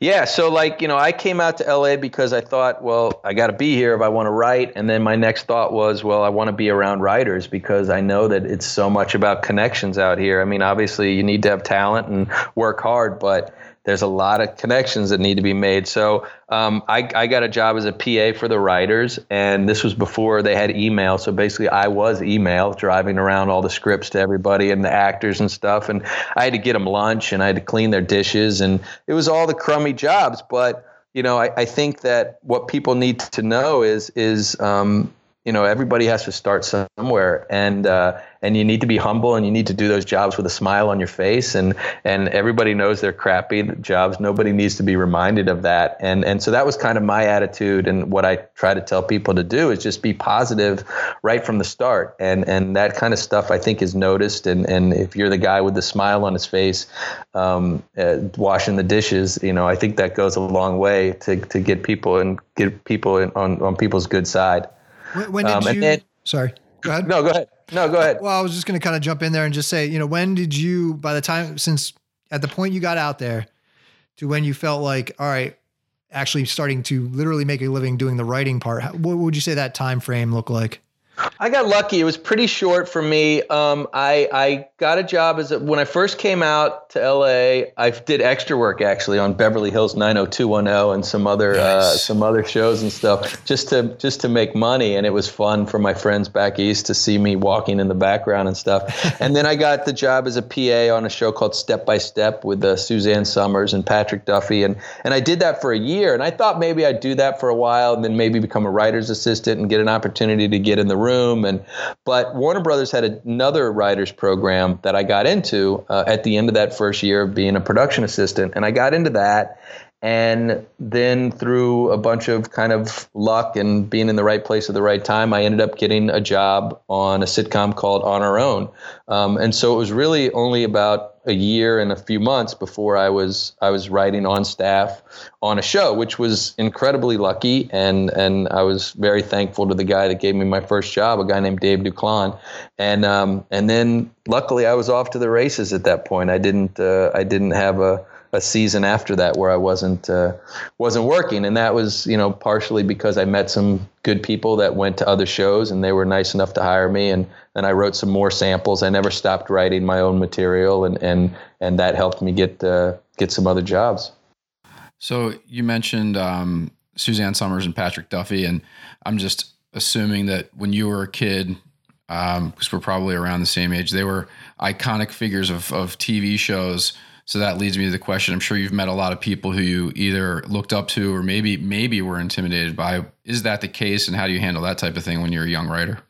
Yeah, so like, you know, I came out to LA because I thought, well, I got to be here if I want to write. And then my next thought was, well, I want to be around writers because I know that it's so much about connections out here. I mean, obviously, you need to have talent and work hard, but there's a lot of connections that need to be made. So um, I, I, got a job as a PA for the writers, and this was before they had email. So basically, I was email, driving around all the scripts to everybody and the actors and stuff. And I had to get them lunch, and I had to clean their dishes, and it was all the crummy jobs. But you know, I, I think that what people need to know is is um, you know everybody has to start somewhere. And uh, and you need to be humble and you need to do those jobs with a smile on your face. And and everybody knows they're crappy jobs. Nobody needs to be reminded of that. And and so that was kind of my attitude and what I try to tell people to do is just be positive right from the start. And and that kind of stuff I think is noticed. And and if you're the guy with the smile on his face um, uh, washing the dishes you know I think that goes a long way to to get people and get people on on people's good side when, when did um, you? Then, sorry, go ahead. No, go ahead. No, go ahead. Well, I was just going to kind of jump in there and just say, you know, when did you, by the time, since at the point you got out there, to when you felt like, all right, actually starting to literally make a living doing the writing part, what would you say that time frame look like? I got lucky. It was pretty short for me. Um, I I got a job as a, when I first came out to LA. I did extra work actually on Beverly Hills 90210 and some other uh, nice. uh, some other shows and stuff just to just to make money. And it was fun for my friends back east to see me walking in the background and stuff. *laughs* and then I got the job as a PA on a show called Step by Step with uh, Suzanne Somers and Patrick Duffy. And and I did that for a year. And I thought maybe I'd do that for a while and then maybe become a writer's assistant and get an opportunity to get in the room. And but Warner Brothers had another writers program that I got into uh, at the end of that first year of being a production assistant, and I got into that. And then through a bunch of kind of luck and being in the right place at the right time, I ended up getting a job on a sitcom called On Our Own. Um, and so it was really only about a year and a few months before I was I was writing on staff on a show, which was incredibly lucky. And and I was very thankful to the guy that gave me my first job, a guy named Dave Duclon. And um, and then luckily I was off to the races at that point. I didn't uh, I didn't have a a season after that where I wasn't uh, wasn't working, and that was you know partially because I met some good people that went to other shows and they were nice enough to hire me, and and I wrote some more samples. I never stopped writing my own material, and and and that helped me get uh, get some other jobs. So you mentioned um, Suzanne Somers and Patrick Duffy, and I'm just assuming that when you were a kid, because um, we're probably around the same age, they were iconic figures of of TV shows so that leads me to the question. I'm sure you've met a lot of people who you either looked up to or maybe maybe were intimidated by. Is that the case, and how do you handle that type of thing when you're a young writer?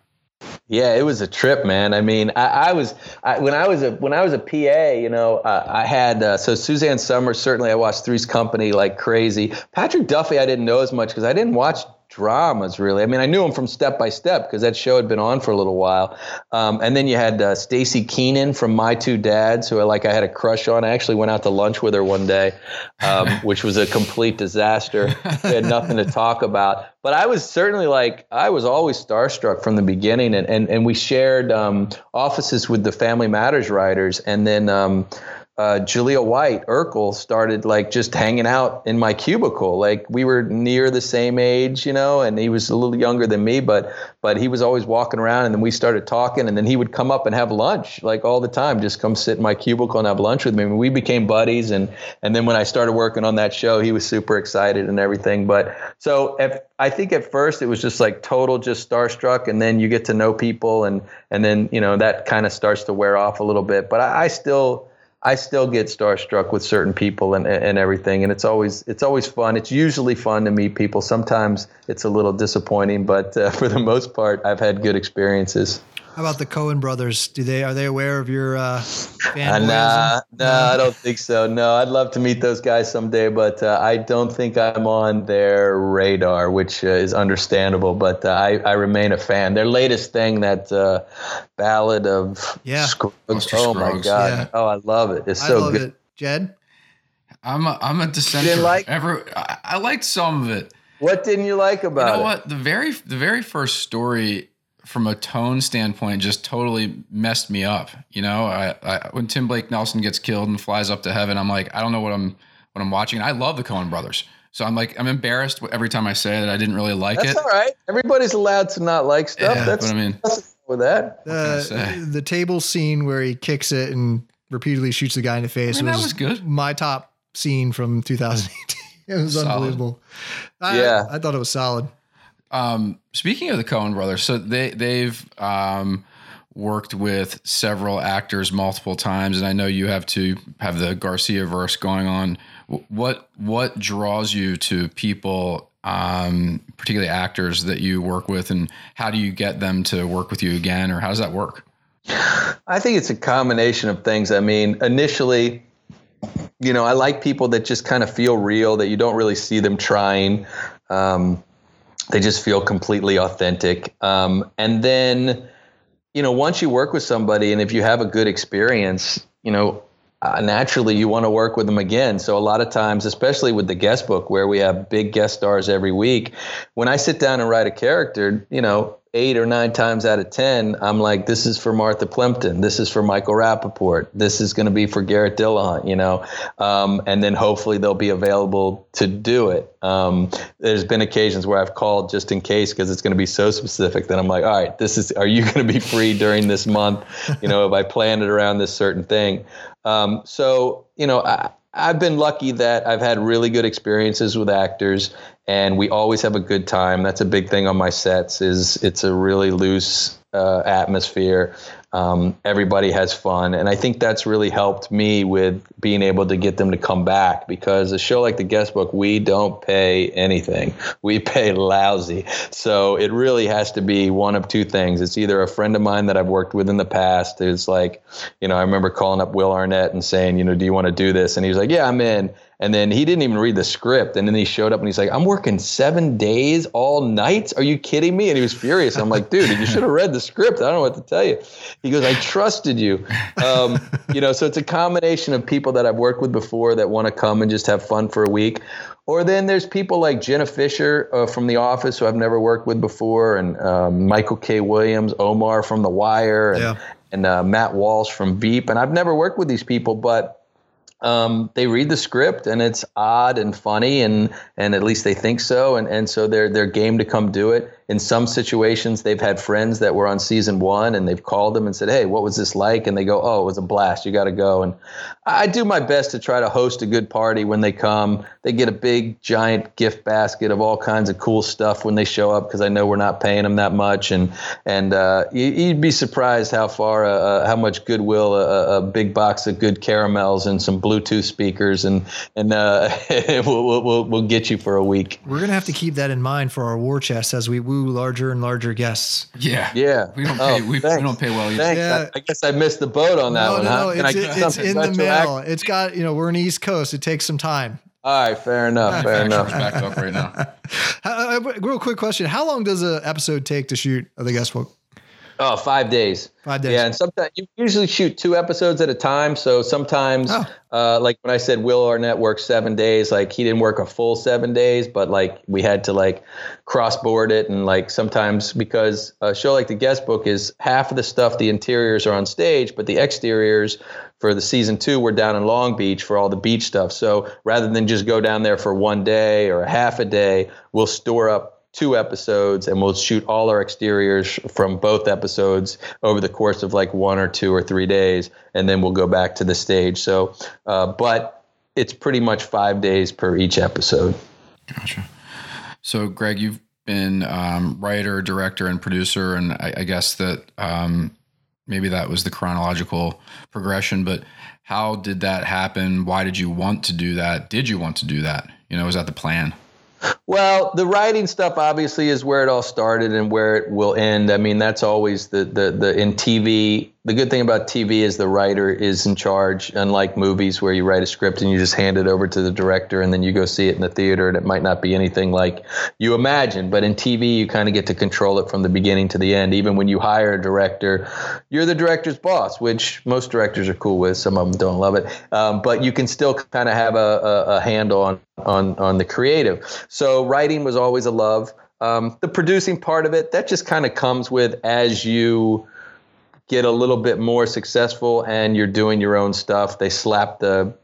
Yeah, it was a trip, man. I mean, I, I was I, when I was a when I was a PA. You know, uh, I had uh, so Suzanne Somers. Certainly, I watched Three's Company like crazy. Patrick Duffy, I didn't know as much because I didn't watch dramas really. I mean, I knew him from Step by Step because that show had been on for a little while. Um, and then you had uh, Staci Keanan from My Two Dads, who I like I had a crush on. I actually went out to lunch with her one day, um, *laughs* which was a complete disaster. We had nothing to talk about. But I was certainly like I was always starstruck from the beginning, and and, and we shared um, offices with the Family Matters writers, and then. Uh, Jaleel White, Urkel, started like just hanging out in my cubicle. Like we were near the same age, you know, and he was a little younger than me, but but he was always walking around, and then we started talking, and then he would come up and have lunch like all the time, just come sit in my cubicle and have lunch with me. And we became buddies, and and then when I started working on that show, he was super excited and everything. But so if, I think at first it was just like total, just starstruck, and then you get to know people, and and then you know that kind of starts to wear off a little bit. But I, I still I still get starstruck with certain people and, and everything, and it's always it's always fun. It's usually fun to meet people. Sometimes it's a little disappointing, but uh, *laughs* for the most part, I've had good experiences. How about the Coen brothers? Do they are they aware of your uh, fanboyism? Uh, nah, nah, I don't think so. No, I'd love to meet those guys someday, but uh, I don't think I'm on their radar, which uh, is understandable. But uh, I, I remain a fan. Their latest thing, that uh, ballad of yeah, Scruggs, oh my god, yeah. oh I love it. It's so good. It. Jed, I'm a, I'm a dissenter. You didn't like? Ever, I, I liked some of it. What didn't you like about it? You know it? what? The very the very first story from a tone standpoint just totally messed me up. You know, I, I, when Tim Blake Nelson gets killed and flies up to heaven, I'm like, I don't know what I'm what I'm watching. I love the Coen brothers. So I'm like, I'm embarrassed every time I say that I didn't really like That's it. That's all right. Everybody's allowed to not like stuff. Yeah, That's what I mean. With that, the, uh, the table scene where he kicks it and repeatedly shoots the guy in the face I mean, was, was good. My top scene from 2018. *laughs* it was solid. unbelievable. I, yeah, I thought it was solid. Um, speaking of the Coen brothers, so they they've um, worked with several actors multiple times, and I know you have to have the Garcia verse going on. What what draws you to people, um, particularly actors that you work with, and how do you get them to work with you again, or how does that work? I think it's a combination of things. I mean, initially, you know, I like people that just kind of feel real, that you don't really see them trying. Um, they just feel completely authentic. Um, and then, you know, once you work with somebody and if you have a good experience, you know, uh, naturally you want to work with them again. So a lot of times, especially with the guest book where we have big guest stars every week, when I sit down and write a character, you know, eight or nine times out of ten, I'm like, this is for Martha Plimpton, this is for Michael Rapaport, this is going to be for Garrett Dillahunt, you know, um, and then hopefully they'll be available to do it. Um, there's been occasions where I've called just in case because it's going to be so specific that I'm like, all right, this is, are you *laughs* going to be free during this month? You know, if I planned it around this certain thing. Um, so, you know, I, I've been lucky that I've had really good experiences with actors and we always have a good time. That's a big thing on my sets. Is it's a really loose uh, atmosphere. Um, everybody has fun, and I think that's really helped me with being able to get them to come back. Because a show like the Guest Book, we don't pay anything; we *laughs* pay lousy. So it really has to be one of two things. It's either a friend of mine that I've worked with in the past is like, you know, I remember calling up Will Arnett and saying, you know, do you want to do this? And he was like, yeah, I'm in. And then he didn't even read the script. And then he showed up and he's like, I'm working seven days all night. Are you kidding me? And he was furious. I'm like, dude, you should have read the script. I don't know what to tell you. He goes, I trusted you. Um, you know, so it's a combination of people that I've worked with before that want to come and just have fun for a week. Or then there's people like Jenna Fischer uh, from The Office, who I've never worked with before, and um, Michael K. Williams, Omar from The Wire, and, yeah. and uh, Matt Walsh from Veep. And I've never worked with these people, but um, they read the script and it's odd and funny and and at least they think so. And and so they're they're game to come do it in some situations they've had friends that were on season one and they've called them and said hey what was this like? And they go oh it was a blast. You got to go. And i do my best to try to host a good party when they come. They get a big giant gift basket of all kinds of cool stuff when they show up because i know we're not paying them that much. And and uh, you, would be surprised how far uh, uh, how much goodwill a, a, big box of good caramels and some bluetooth speakers and and uh, *laughs* we'll, we'll, we'll get you for a week. We're gonna have to keep that in mind for our war chest as we woo larger and larger guests. Yeah, yeah. We don't pay. Oh, we, we, don't pay well. Either. Yeah. I, I, guess I missed the boat on that no, one. No, huh? no, it's, it, it's in the mail. It's got you know we're in East Coast. It takes some time. All right, fair enough. Fair enough. Back up right now. *laughs* Uh, real quick question: How long does an episode take to shoot of the guest book? Oh, five days. Five days. Yeah, and sometimes you usually shoot two episodes at a time. So sometimes, Oh. uh, like when I said Will Arnett worked seven days, like he didn't work a full seven days, but like we had to like cross board it, and like sometimes because a show like the Guest Book is half of the stuff, the interiors are on stage, but the exteriors for the season two were down in Long Beach for all the beach stuff. So rather than just go down there for one day or a half a day, we'll store up two episodes and we'll shoot all our exteriors from both episodes over the course of like one or two or three days and then we'll go back to the stage so uh, but it's pretty much five days per each episode Gotcha. So, Greg, you've been um, writer, director, and producer, and I, I guess that um, maybe that was the chronological progression. But how did that happen? Why did you want to do that? Did you want to do that? You know, was that the plan? Well, the writing stuff obviously is where it all started and where it will end. I mean, that's always the the the in TV. The good thing about TV is the writer is in charge, unlike movies where you write a script and you just hand it over to the director and then you go see it in the theater and it might not be anything like you imagine. But in TV, you kind of get to control it from the beginning to the end. Even when you hire a director, you're the director's boss, which most directors are cool with. Some of them don't love it, um, but you can still kind of have a, a, a handle on on on the creative. So writing was always a love. Um, the producing part of it that just kind of comes with as you get a little bit more successful and you're doing your own stuff. They slap the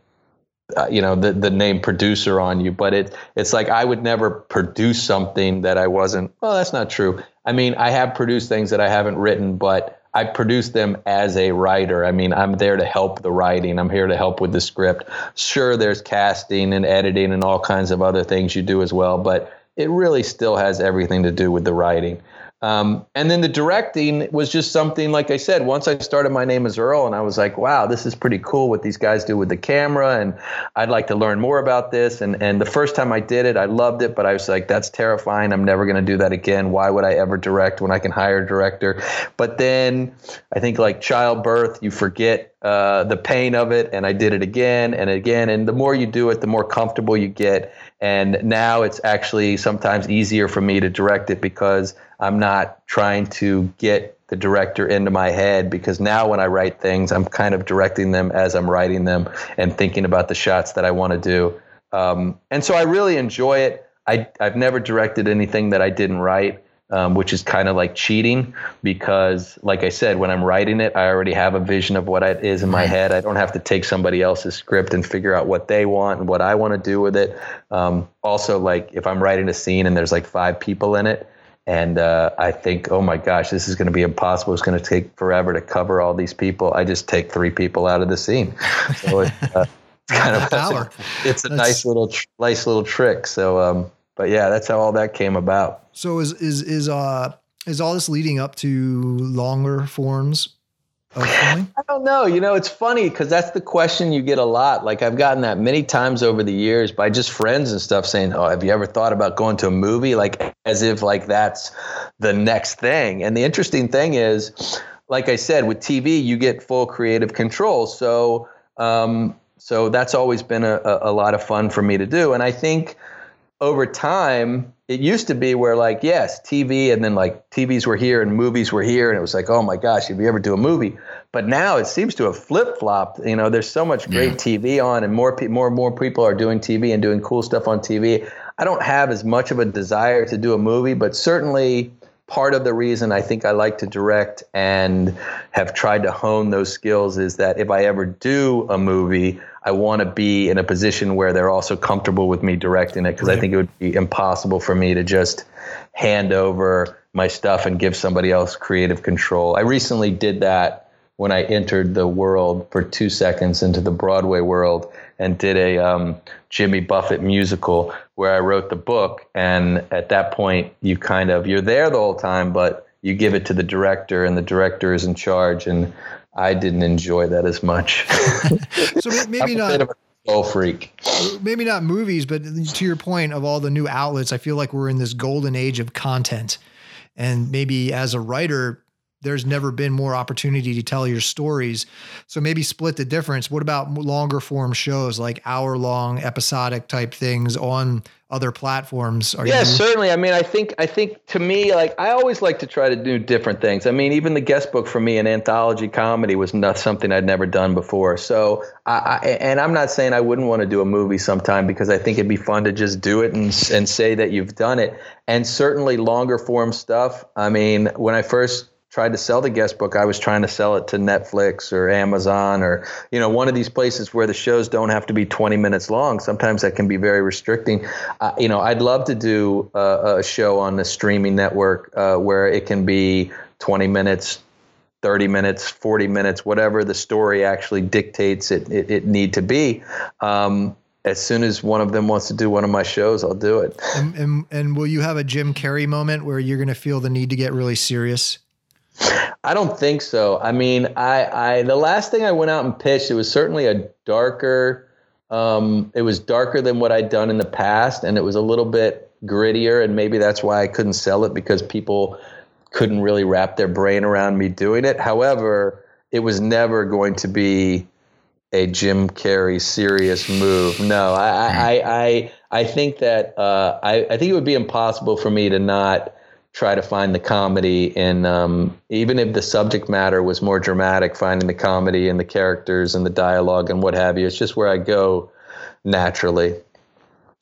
uh, you know the the name producer on you, but it it's like I would never produce something that I wasn't. Well, that's not true. I mean, I have produced things that I haven't written, but I produce them as a writer. I mean, I'm there to help the writing. I'm here to help with the script. Sure, there's casting and editing and all kinds of other things you do as well, but it really still has everything to do with the writing. Um, and then the directing was just something, like I said, once I started My Name is Earl, and I was like, wow, this is pretty cool what these guys do with the camera, and I'd like to learn more about this. And, and the first time I did it, I loved it, but I was like, that's terrifying. I'm never going to do that again. Why would I ever direct when I can hire a director? But then I think like childbirth, you forget uh, the pain of it, and I did it again and again. And the more you do it, the more comfortable you get. And now it's actually sometimes easier for me to direct it because I'm not trying to get the director into my head because now when I write things, I'm kind of directing them as I'm writing them and thinking about the shots that I want to do. Um, and so I really enjoy it. I, I've never directed anything that I didn't write, um, which is kind of like cheating because, like I said, when I'm writing it, I already have a vision of what it is in my head. I don't have to take somebody else's script and figure out what they want and what I want to do with it. Um, also, like if I'm writing a scene and there's like five people in it, and uh, I think, oh my gosh, this is going to be impossible. It's going to take forever to cover all these people. I just take three people out of the scene. So it's uh, *laughs* kind of power. It's a That's- nice little, tr- nice little trick. So, um, but yeah, that's how all that came about. So is is is uh is all this leading up to longer forms? I don't know. You know, it's funny because that's the question you get a lot. Like I've gotten that many times over the years by just friends and stuff saying, "Oh, have you ever thought about going to a movie?" Like as if like that's the next thing. And the interesting thing is, like I said, with TV, you get full creative control. So, um, so that's always been a, a, a lot of fun for me to do. And I think over time, it used to be where like yes, TV, and then like TVs were here and movies were here, and it was like, oh my gosh, if you ever do a movie. But now it seems to have flip flopped. You know, there's so much great TV on, and more pe- more and more people are doing TV and doing cool stuff on TV. I don't have as much of a desire to do a movie, but certainly part of the reason I think I like to direct and have tried to hone those skills is that if I ever do a movie, I want to be in a position where they're also comfortable with me directing it because I think it would be impossible for me to just hand over my stuff and give somebody else creative control. I recently did that when I entered the world for two seconds into the Broadway world and did a um, Jimmy Buffett musical where I wrote the book. And at that point, you kind of you're there the whole time, but you give it to the director, and the director is in charge. And I didn't enjoy that as much. *laughs* So maybe not bit of a control freak. maybe not movies, but to your point of all the new outlets, I feel like we're in this golden age of content. And maybe as a writer, there's never been more opportunity to tell your stories. So maybe split the difference. What about longer form shows like hour long episodic type things on other platforms? Are yeah, certainly. I mean, I think I think to me, like I always like to try to do different things. I mean, even the guest book for me, an anthology comedy, was not something I'd never done before. So, I, I and I'm not saying I wouldn't want to do a movie sometime because I think it'd be fun to just do it and and say that you've done it. And certainly longer form stuff. I mean, when I first tried to sell the guest book, I was trying to sell it to Netflix or Amazon or you know one of these places where the shows don't have to be 20 minutes long. Sometimes that can be very restricting. Uh, you know, I'd love to do a, a show on the streaming network uh, where it can be 20 minutes. 30 minutes, 40 minutes, whatever the story actually dictates it, it, it need to be. Um, as soon as one of them wants to do one of my shows, I'll do it. And, and, and will you have a Jim Carrey moment where you're going to feel the need to get really serious? I don't think so. I mean, I, I the last thing I went out and pitched, it was certainly a darker. Um, it was darker than what I'd done in the past, and it was a little bit grittier, and maybe that's why I couldn't sell it because people couldn't really wrap their brain around me doing it. However, it was never going to be a Jim Carrey serious move. No, I I I, I think that uh, I I think it would be impossible for me to not try to find the comedy in um, even if the subject matter was more dramatic finding the comedy and the characters and the dialogue and what have you it's just where i go naturally.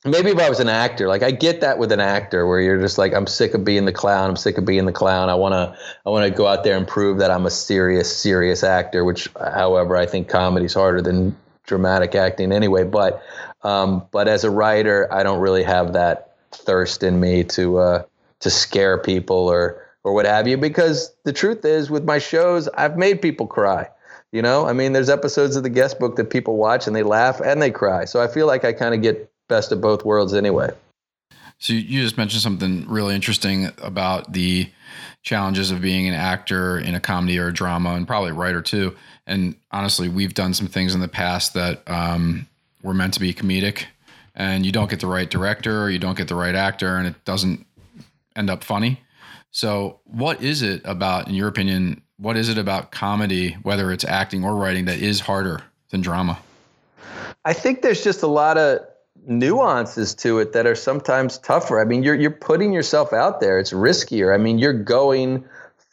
Maybe if i was an actor like i get that with an actor where you're just like i'm sick of being the clown i'm sick of being the clown. I want to i want to go out there and prove that i'm a serious serious actor which however i think comedy's harder than dramatic acting anyway. But um, but as a writer i don't really have that thirst in me to uh, to scare people or or what have you because the truth is with my shows I've made people cry. You know, I mean there's episodes of the guest book that people watch and they laugh and they cry. So I feel like I kind of get best of both worlds anyway. So you just mentioned something really interesting about the challenges of being an actor in a comedy or a drama and probably a writer too. And honestly, we've done some things in the past that um, were meant to be comedic and you don't get the right director or you don't get the right actor and it doesn't end up funny. So, what is it about, in your opinion, what is it about comedy, whether it's acting or writing, that is harder than drama? I think there's just a lot of nuances to it that are sometimes tougher. I mean, you're you're putting yourself out there. It's riskier. I mean, you're going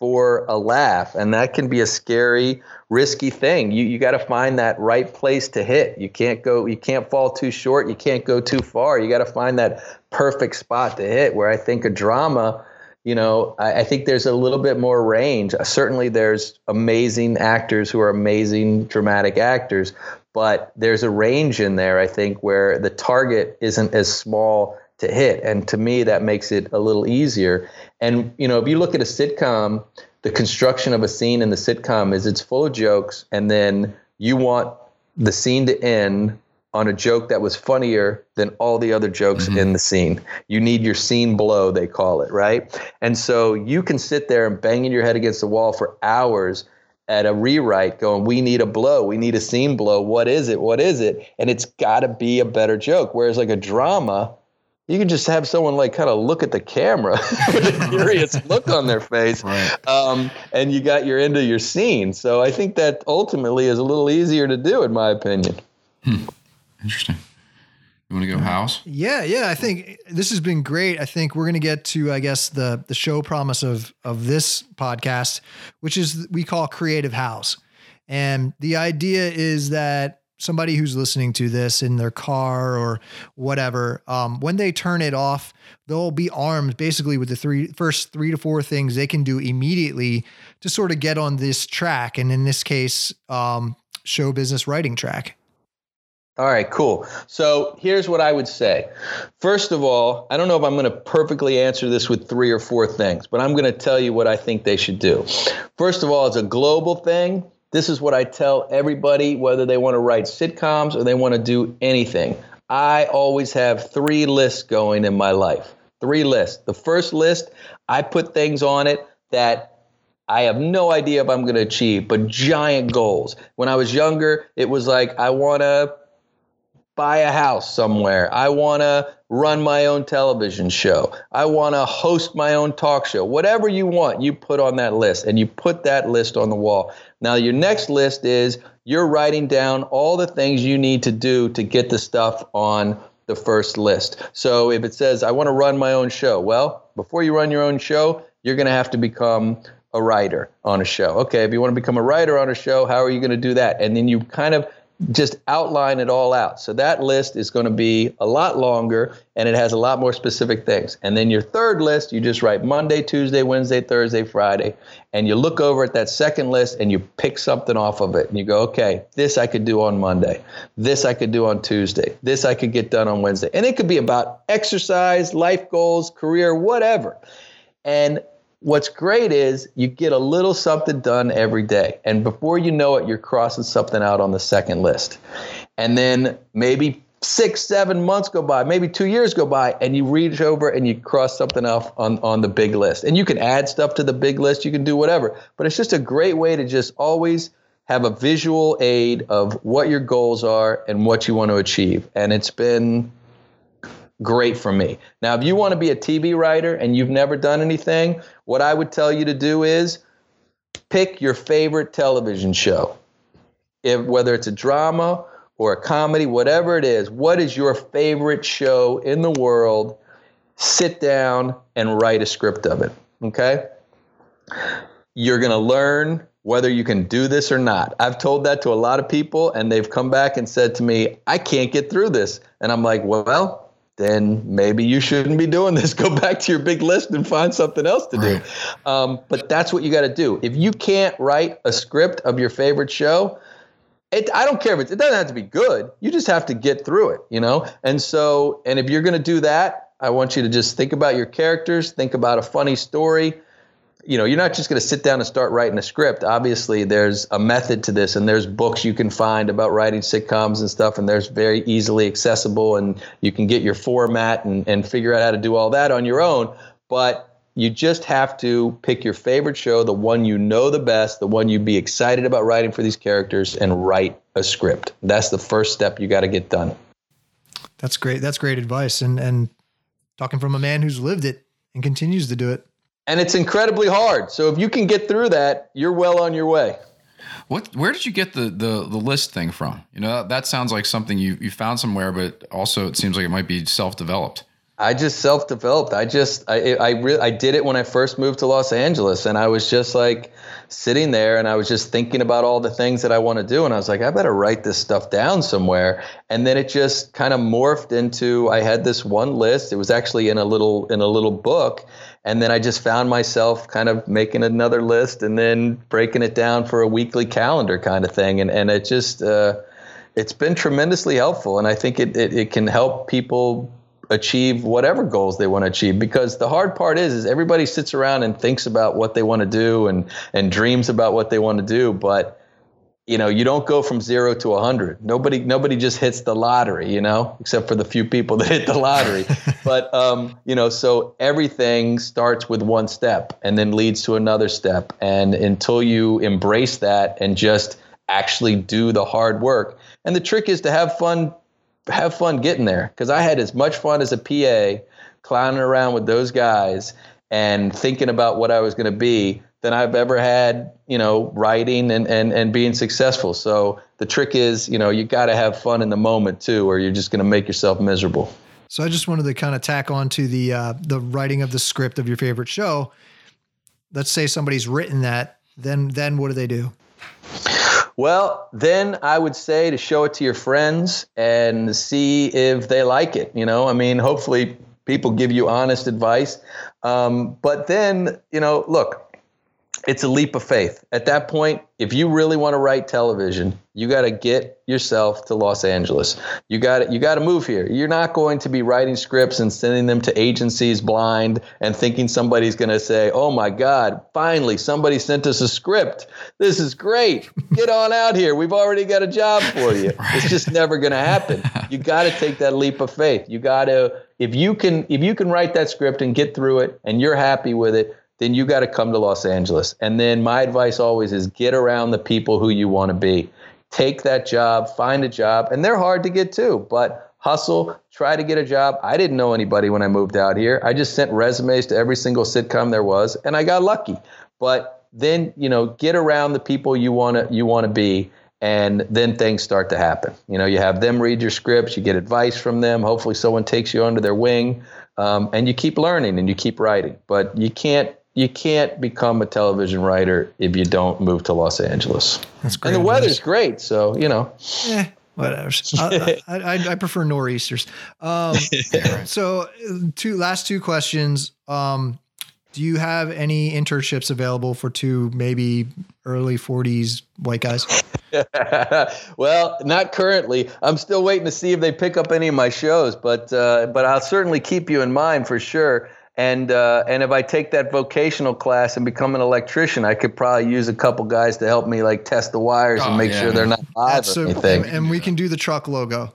for a laugh, and that can be a scary, risky thing. You you got to find that right place to hit. You can't go. You can't fall too short. You can't go too far. You got to find that perfect spot to hit. Where I think a drama, you know, I, I, think there's a little bit more range. Uh, certainly, there's amazing actors who are amazing dramatic actors, but there's a range in there. I think where the target isn't as small to hit, and to me, that makes it a little easier. And you know, if you look at a sitcom, the construction of a scene in the sitcom is it's full of jokes, and then you want the scene to end on a joke that was funnier than all the other jokes mm-hmm. in the scene. You need your scene blow, they call it, right? And so you can sit there and banging your head against the wall for hours at a rewrite going, we need a blow, we need a scene blow. What is it? What is it? And it's got to be a better joke. Whereas like a drama, you can just have someone like kind of look at the camera *laughs* with a *laughs* curious look on their face, right. um, and you got your end of your scene. So I think that ultimately is a little easier to do, in my opinion. Hmm. Interesting. You want to go house? Yeah, yeah. I think this has been great. I think we're going to get to, I guess, the the show promise of of this podcast, which is we call Creative House, and the idea is that somebody who's listening to this in their car or whatever, um, when they turn it off, they'll be armed basically with the three first three to four things they can do immediately to sort of get on this track, and in this case, um, show business writing track. All right, cool. So here's what I would say. First of all, I don't know if I'm going to perfectly answer this with three or four things, but I'm going to tell you what I think they should do. First of all, it's a global thing. This is what I tell everybody, whether they want to write sitcoms or they want to do anything. I always have three lists going in my life. Three lists. The first list, I put things on it that I have no idea if I'm going to achieve, but giant goals. When I was younger, it was like, I want to buy a house somewhere. I want to run my own television show. I want to host my own talk show. Whatever you want, you put on that list and you put that list on the wall. Now, your next list is you're writing down all the things you need to do to get the stuff on the first list. So if it says, I want to run my own show, well, before you run your own show, you're going to have to become a writer on a show. Okay, if you want to become a writer on a show, how are you going to do that? And then you kind of just outline it all out. So that list is going to be a lot longer and it has a lot more specific things. And then your third list, you just write Monday, Tuesday, Wednesday, Thursday, Friday, and you look over at that second list and you pick something off of it and you go, okay, this I could do on Monday. This I could do on Tuesday. This I could get done on Wednesday. And it could be about exercise, life goals, career, whatever. And what's great is you get a little something done every day. And before you know it, you're crossing something out on the second list. And then maybe six, seven months go by, maybe two years go by, and you reach over and you cross something off on, on the big list. And you can add stuff to the big list, you can do whatever. But it's just a great way to just always have a visual aid of what your goals are and what you want to achieve. And it's been great for me. Now, if you want to be a TV writer and you've never done anything, what I would tell you to do is pick your favorite television show. If, whether it's a drama or a comedy, whatever it is, what is your favorite show in the world? Sit down and write a script of it. Okay? You're going to learn whether you can do this or not. I've told that to a lot of people, and they've come back and said to me, I can't get through this. And I'm like, well, then maybe you shouldn't be doing this. *laughs* Go back to your big list and find something else to do. Um, but that's what you got to do. If you can't write a script of your favorite show, it, I don't care if it, it doesn't have to be good. You just have to get through it, you know? And so, and if you're going to do that, I want you to just think about your characters, think about a funny story, you know, you're not just going to sit down and start writing a script. Obviously, there's a method to this, and there's books you can find about writing sitcoms and stuff, and there's very easily accessible, and you can get your format and, and figure out how to do all that on your own. But you just have to pick your favorite show, the one you know the best, the one you'd be excited about writing for these characters, and write a script. That's the first step you got to get done. That's great. That's great advice. And and talking from a man who's lived it and continues to do it and it's incredibly hard. So if you can get through that, you're well on your way. What? Where did you get the the, the list thing from? You know, that, that sounds like something you you found somewhere, but also it seems like it might be self developed. I just self developed. I just I I re- I did it when I first moved to Los Angeles, and I was just like sitting there, and I was just thinking about all the things that I want to do, and I was like, I better write this stuff down somewhere. And then it just kind of morphed into I had this one list. It was actually in a little in a little book, and then I just found myself kind of making another list and then breaking it down for a weekly calendar kind of thing. And, and it just, uh, it's been tremendously helpful. And I think it, it, it can help people achieve whatever goals they want to achieve because the hard part is is everybody sits around and thinks about what they want to do and and dreams about what they want to do but you know, you don't go from zero to a hundred. Nobody, nobody just hits the lottery, you know, except for the few people *laughs* that hit the lottery. *laughs* but um, you know, so everything starts with one step and then leads to another step. And until you embrace that and just actually do the hard work, and the trick is to have fun, have fun getting there. Because I had as much fun as a PA clowning around with those guys and thinking about what I was going to be than I've ever had, you know, writing and, and, and being successful. So the trick is, you know, you got to have fun in the moment too, or you're just going to make yourself miserable. So I just wanted to kind of tack on to the uh, the writing of the script of your favorite show. Let's say somebody's written that, then then what do they do? Well, then I would say to show it to your friends and see if they like it. You know, I mean, hopefully people give you honest advice. Um, but then, you know, look, it's a leap of faith. At that point, if you really want to write television, you got to get yourself to Los Angeles. You got to you got to move here. You're not going to be writing scripts and sending them to agencies blind and thinking somebody's going to say, "Oh my god, finally somebody sent us a script. This is great. Get on out here. We've already got a job for you." *laughs* It's just never going to happen. You got to take that leap of faith. You got to if you can if you can write that script and get through it and you're happy with it, then you got to come to Los Angeles. And then my advice always is get around the people who you want to be. take that job, find a job, and they're hard to get too. But hustle, try to get a job. I didn't know anybody when I moved out here. I just sent resumes to every single sitcom there was, and I got lucky. But then, you know, get around the people you want to you want to be and then things start to happen. You know, you have them read your scripts, you get advice from them. Hopefully, someone takes you under their wing, um, and you keep learning and you keep writing. But you can't you can't become a television writer if you don't move to Los Angeles. That's great. And the weather's great, so you know. Eh, whatever. *laughs* I, I, I, prefer nor'easters. Um, *laughs* so, two last two questions. Um, do you have any internships available for two maybe early 40s white guys? *laughs* well, not currently. I'm still waiting to see if they pick up any of my shows, but uh, but I'll certainly keep you in mind for sure. And uh, and if I take that vocational class and become an electrician, I could probably use a couple guys to help me like test the wires oh, and make yeah. sure they're not live or anything. And we can do the truck logo.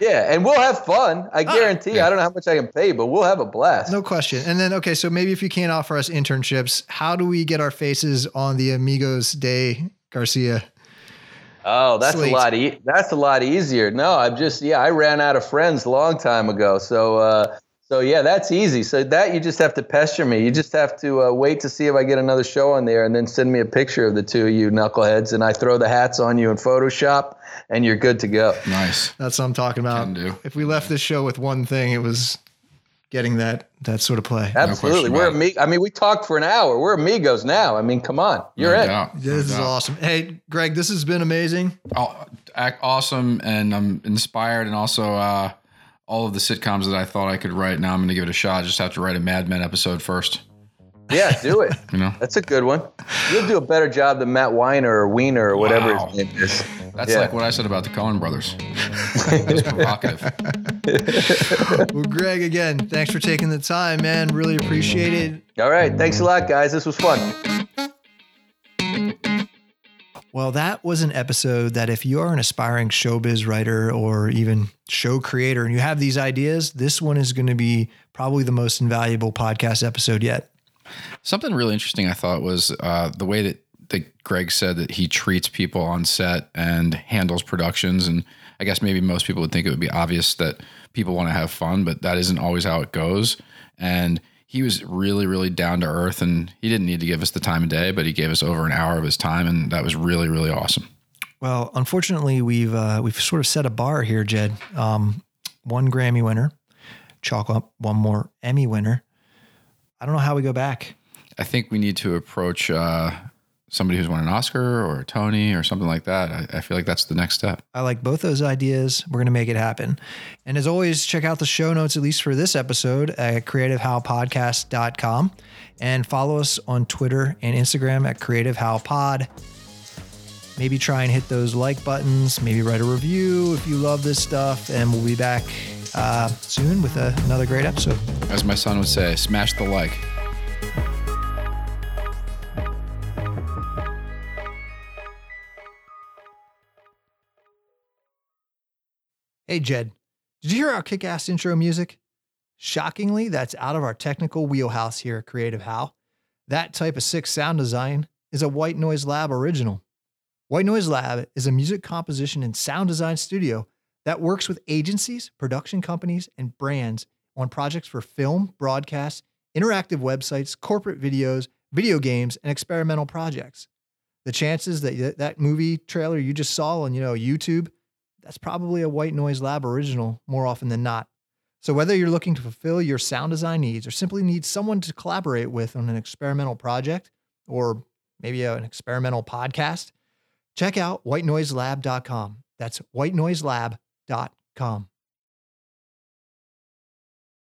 Yeah, and we'll have fun. I ah, guarantee. yeah. I don't know how much I can pay, but we'll have a blast. No question. And then, okay, so maybe if you can't offer us internships, how do we get our faces on the Amigos de Garcia? Oh, that's slate? a lot. E- that's a lot easier. No, I'm just yeah. I ran out of friends a long time ago, so uh, so yeah, that's easy. So that you just have to pester me. You just have to uh, wait to see if I get another show on there, and then send me a picture of the two of you knuckleheads, and I throw the hats on you in Photoshop, and you're good to go. Nice. That's what I'm talking about. Can do. If we left this show with one thing, it was getting that that sort of play. Absolutely, no we're amigos. I mean, we talked for an hour. We're amigos now. I mean, come on, you're no in. Doubt. This no is doubt. awesome. Hey, Greg, this has been amazing. Oh, awesome, and I'm inspired, and also. uh all of the sitcoms that I thought I could write. Now I'm going to give it a shot. I just have to write a Mad Men episode first. Yeah, do it. *laughs* you know, that's a good one. You'll do a better job than Matt Weiner or Weiner or whatever wow. his name is. That's yeah. like what I said about the Coen brothers. *laughs* It's provocative. *laughs* well, Greg, again, thanks for taking the time, man. Really appreciate it. All right. Thanks a lot, guys. This was fun. Well, that was an episode that if you are an aspiring showbiz writer or even show creator and you have these ideas, this one is going to be probably the most invaluable podcast episode yet. Something really interesting I thought was uh, the way that, that Greg said that he treats people on set and handles productions. And I guess maybe most people would think it would be obvious that people want to have fun, but that isn't always how it goes. And he was really, really down to earth, and he didn't need to give us the time of day, but he gave us over an hour of his time, and that was really, really awesome. Well, unfortunately, we've uh, we've sort of set a bar here, Jed. Um, one Grammy winner, chalk up one more Emmy winner. I don't know how we go back. I think we need to approach uh, somebody who's won an Oscar or a Tony or something like that. I, I, feel like that's the next step. I like both those ideas. We're going to make it happen. And as always, check out the show notes, at least for this episode, at creativehowpodcast.com and follow us on Twitter and Instagram at creativehowpod. Maybe try and hit those like buttons, maybe write a review if you love this stuff, and we'll be back uh, soon with a, another great episode. As my son would say, smash the like. Hey, Jed, did you hear our kick ass intro music? Shockingly, that's out of our technical wheelhouse here at Creative How. That type of sick sound design is a White Noise Lab original. White Noise Lab is a music composition and sound design studio that works with agencies, production companies, and brands on projects for film, broadcast, interactive websites, corporate videos, video games, and experimental projects. The chances that that movie trailer you just saw on, you know, YouTube that's probably a White Noise Lab original more often than not. So, whether you're looking to fulfill your sound design needs or simply need someone to collaborate with on an experimental project or maybe an experimental podcast, check out whitenoiselab.com. That's whitenoiselab.com.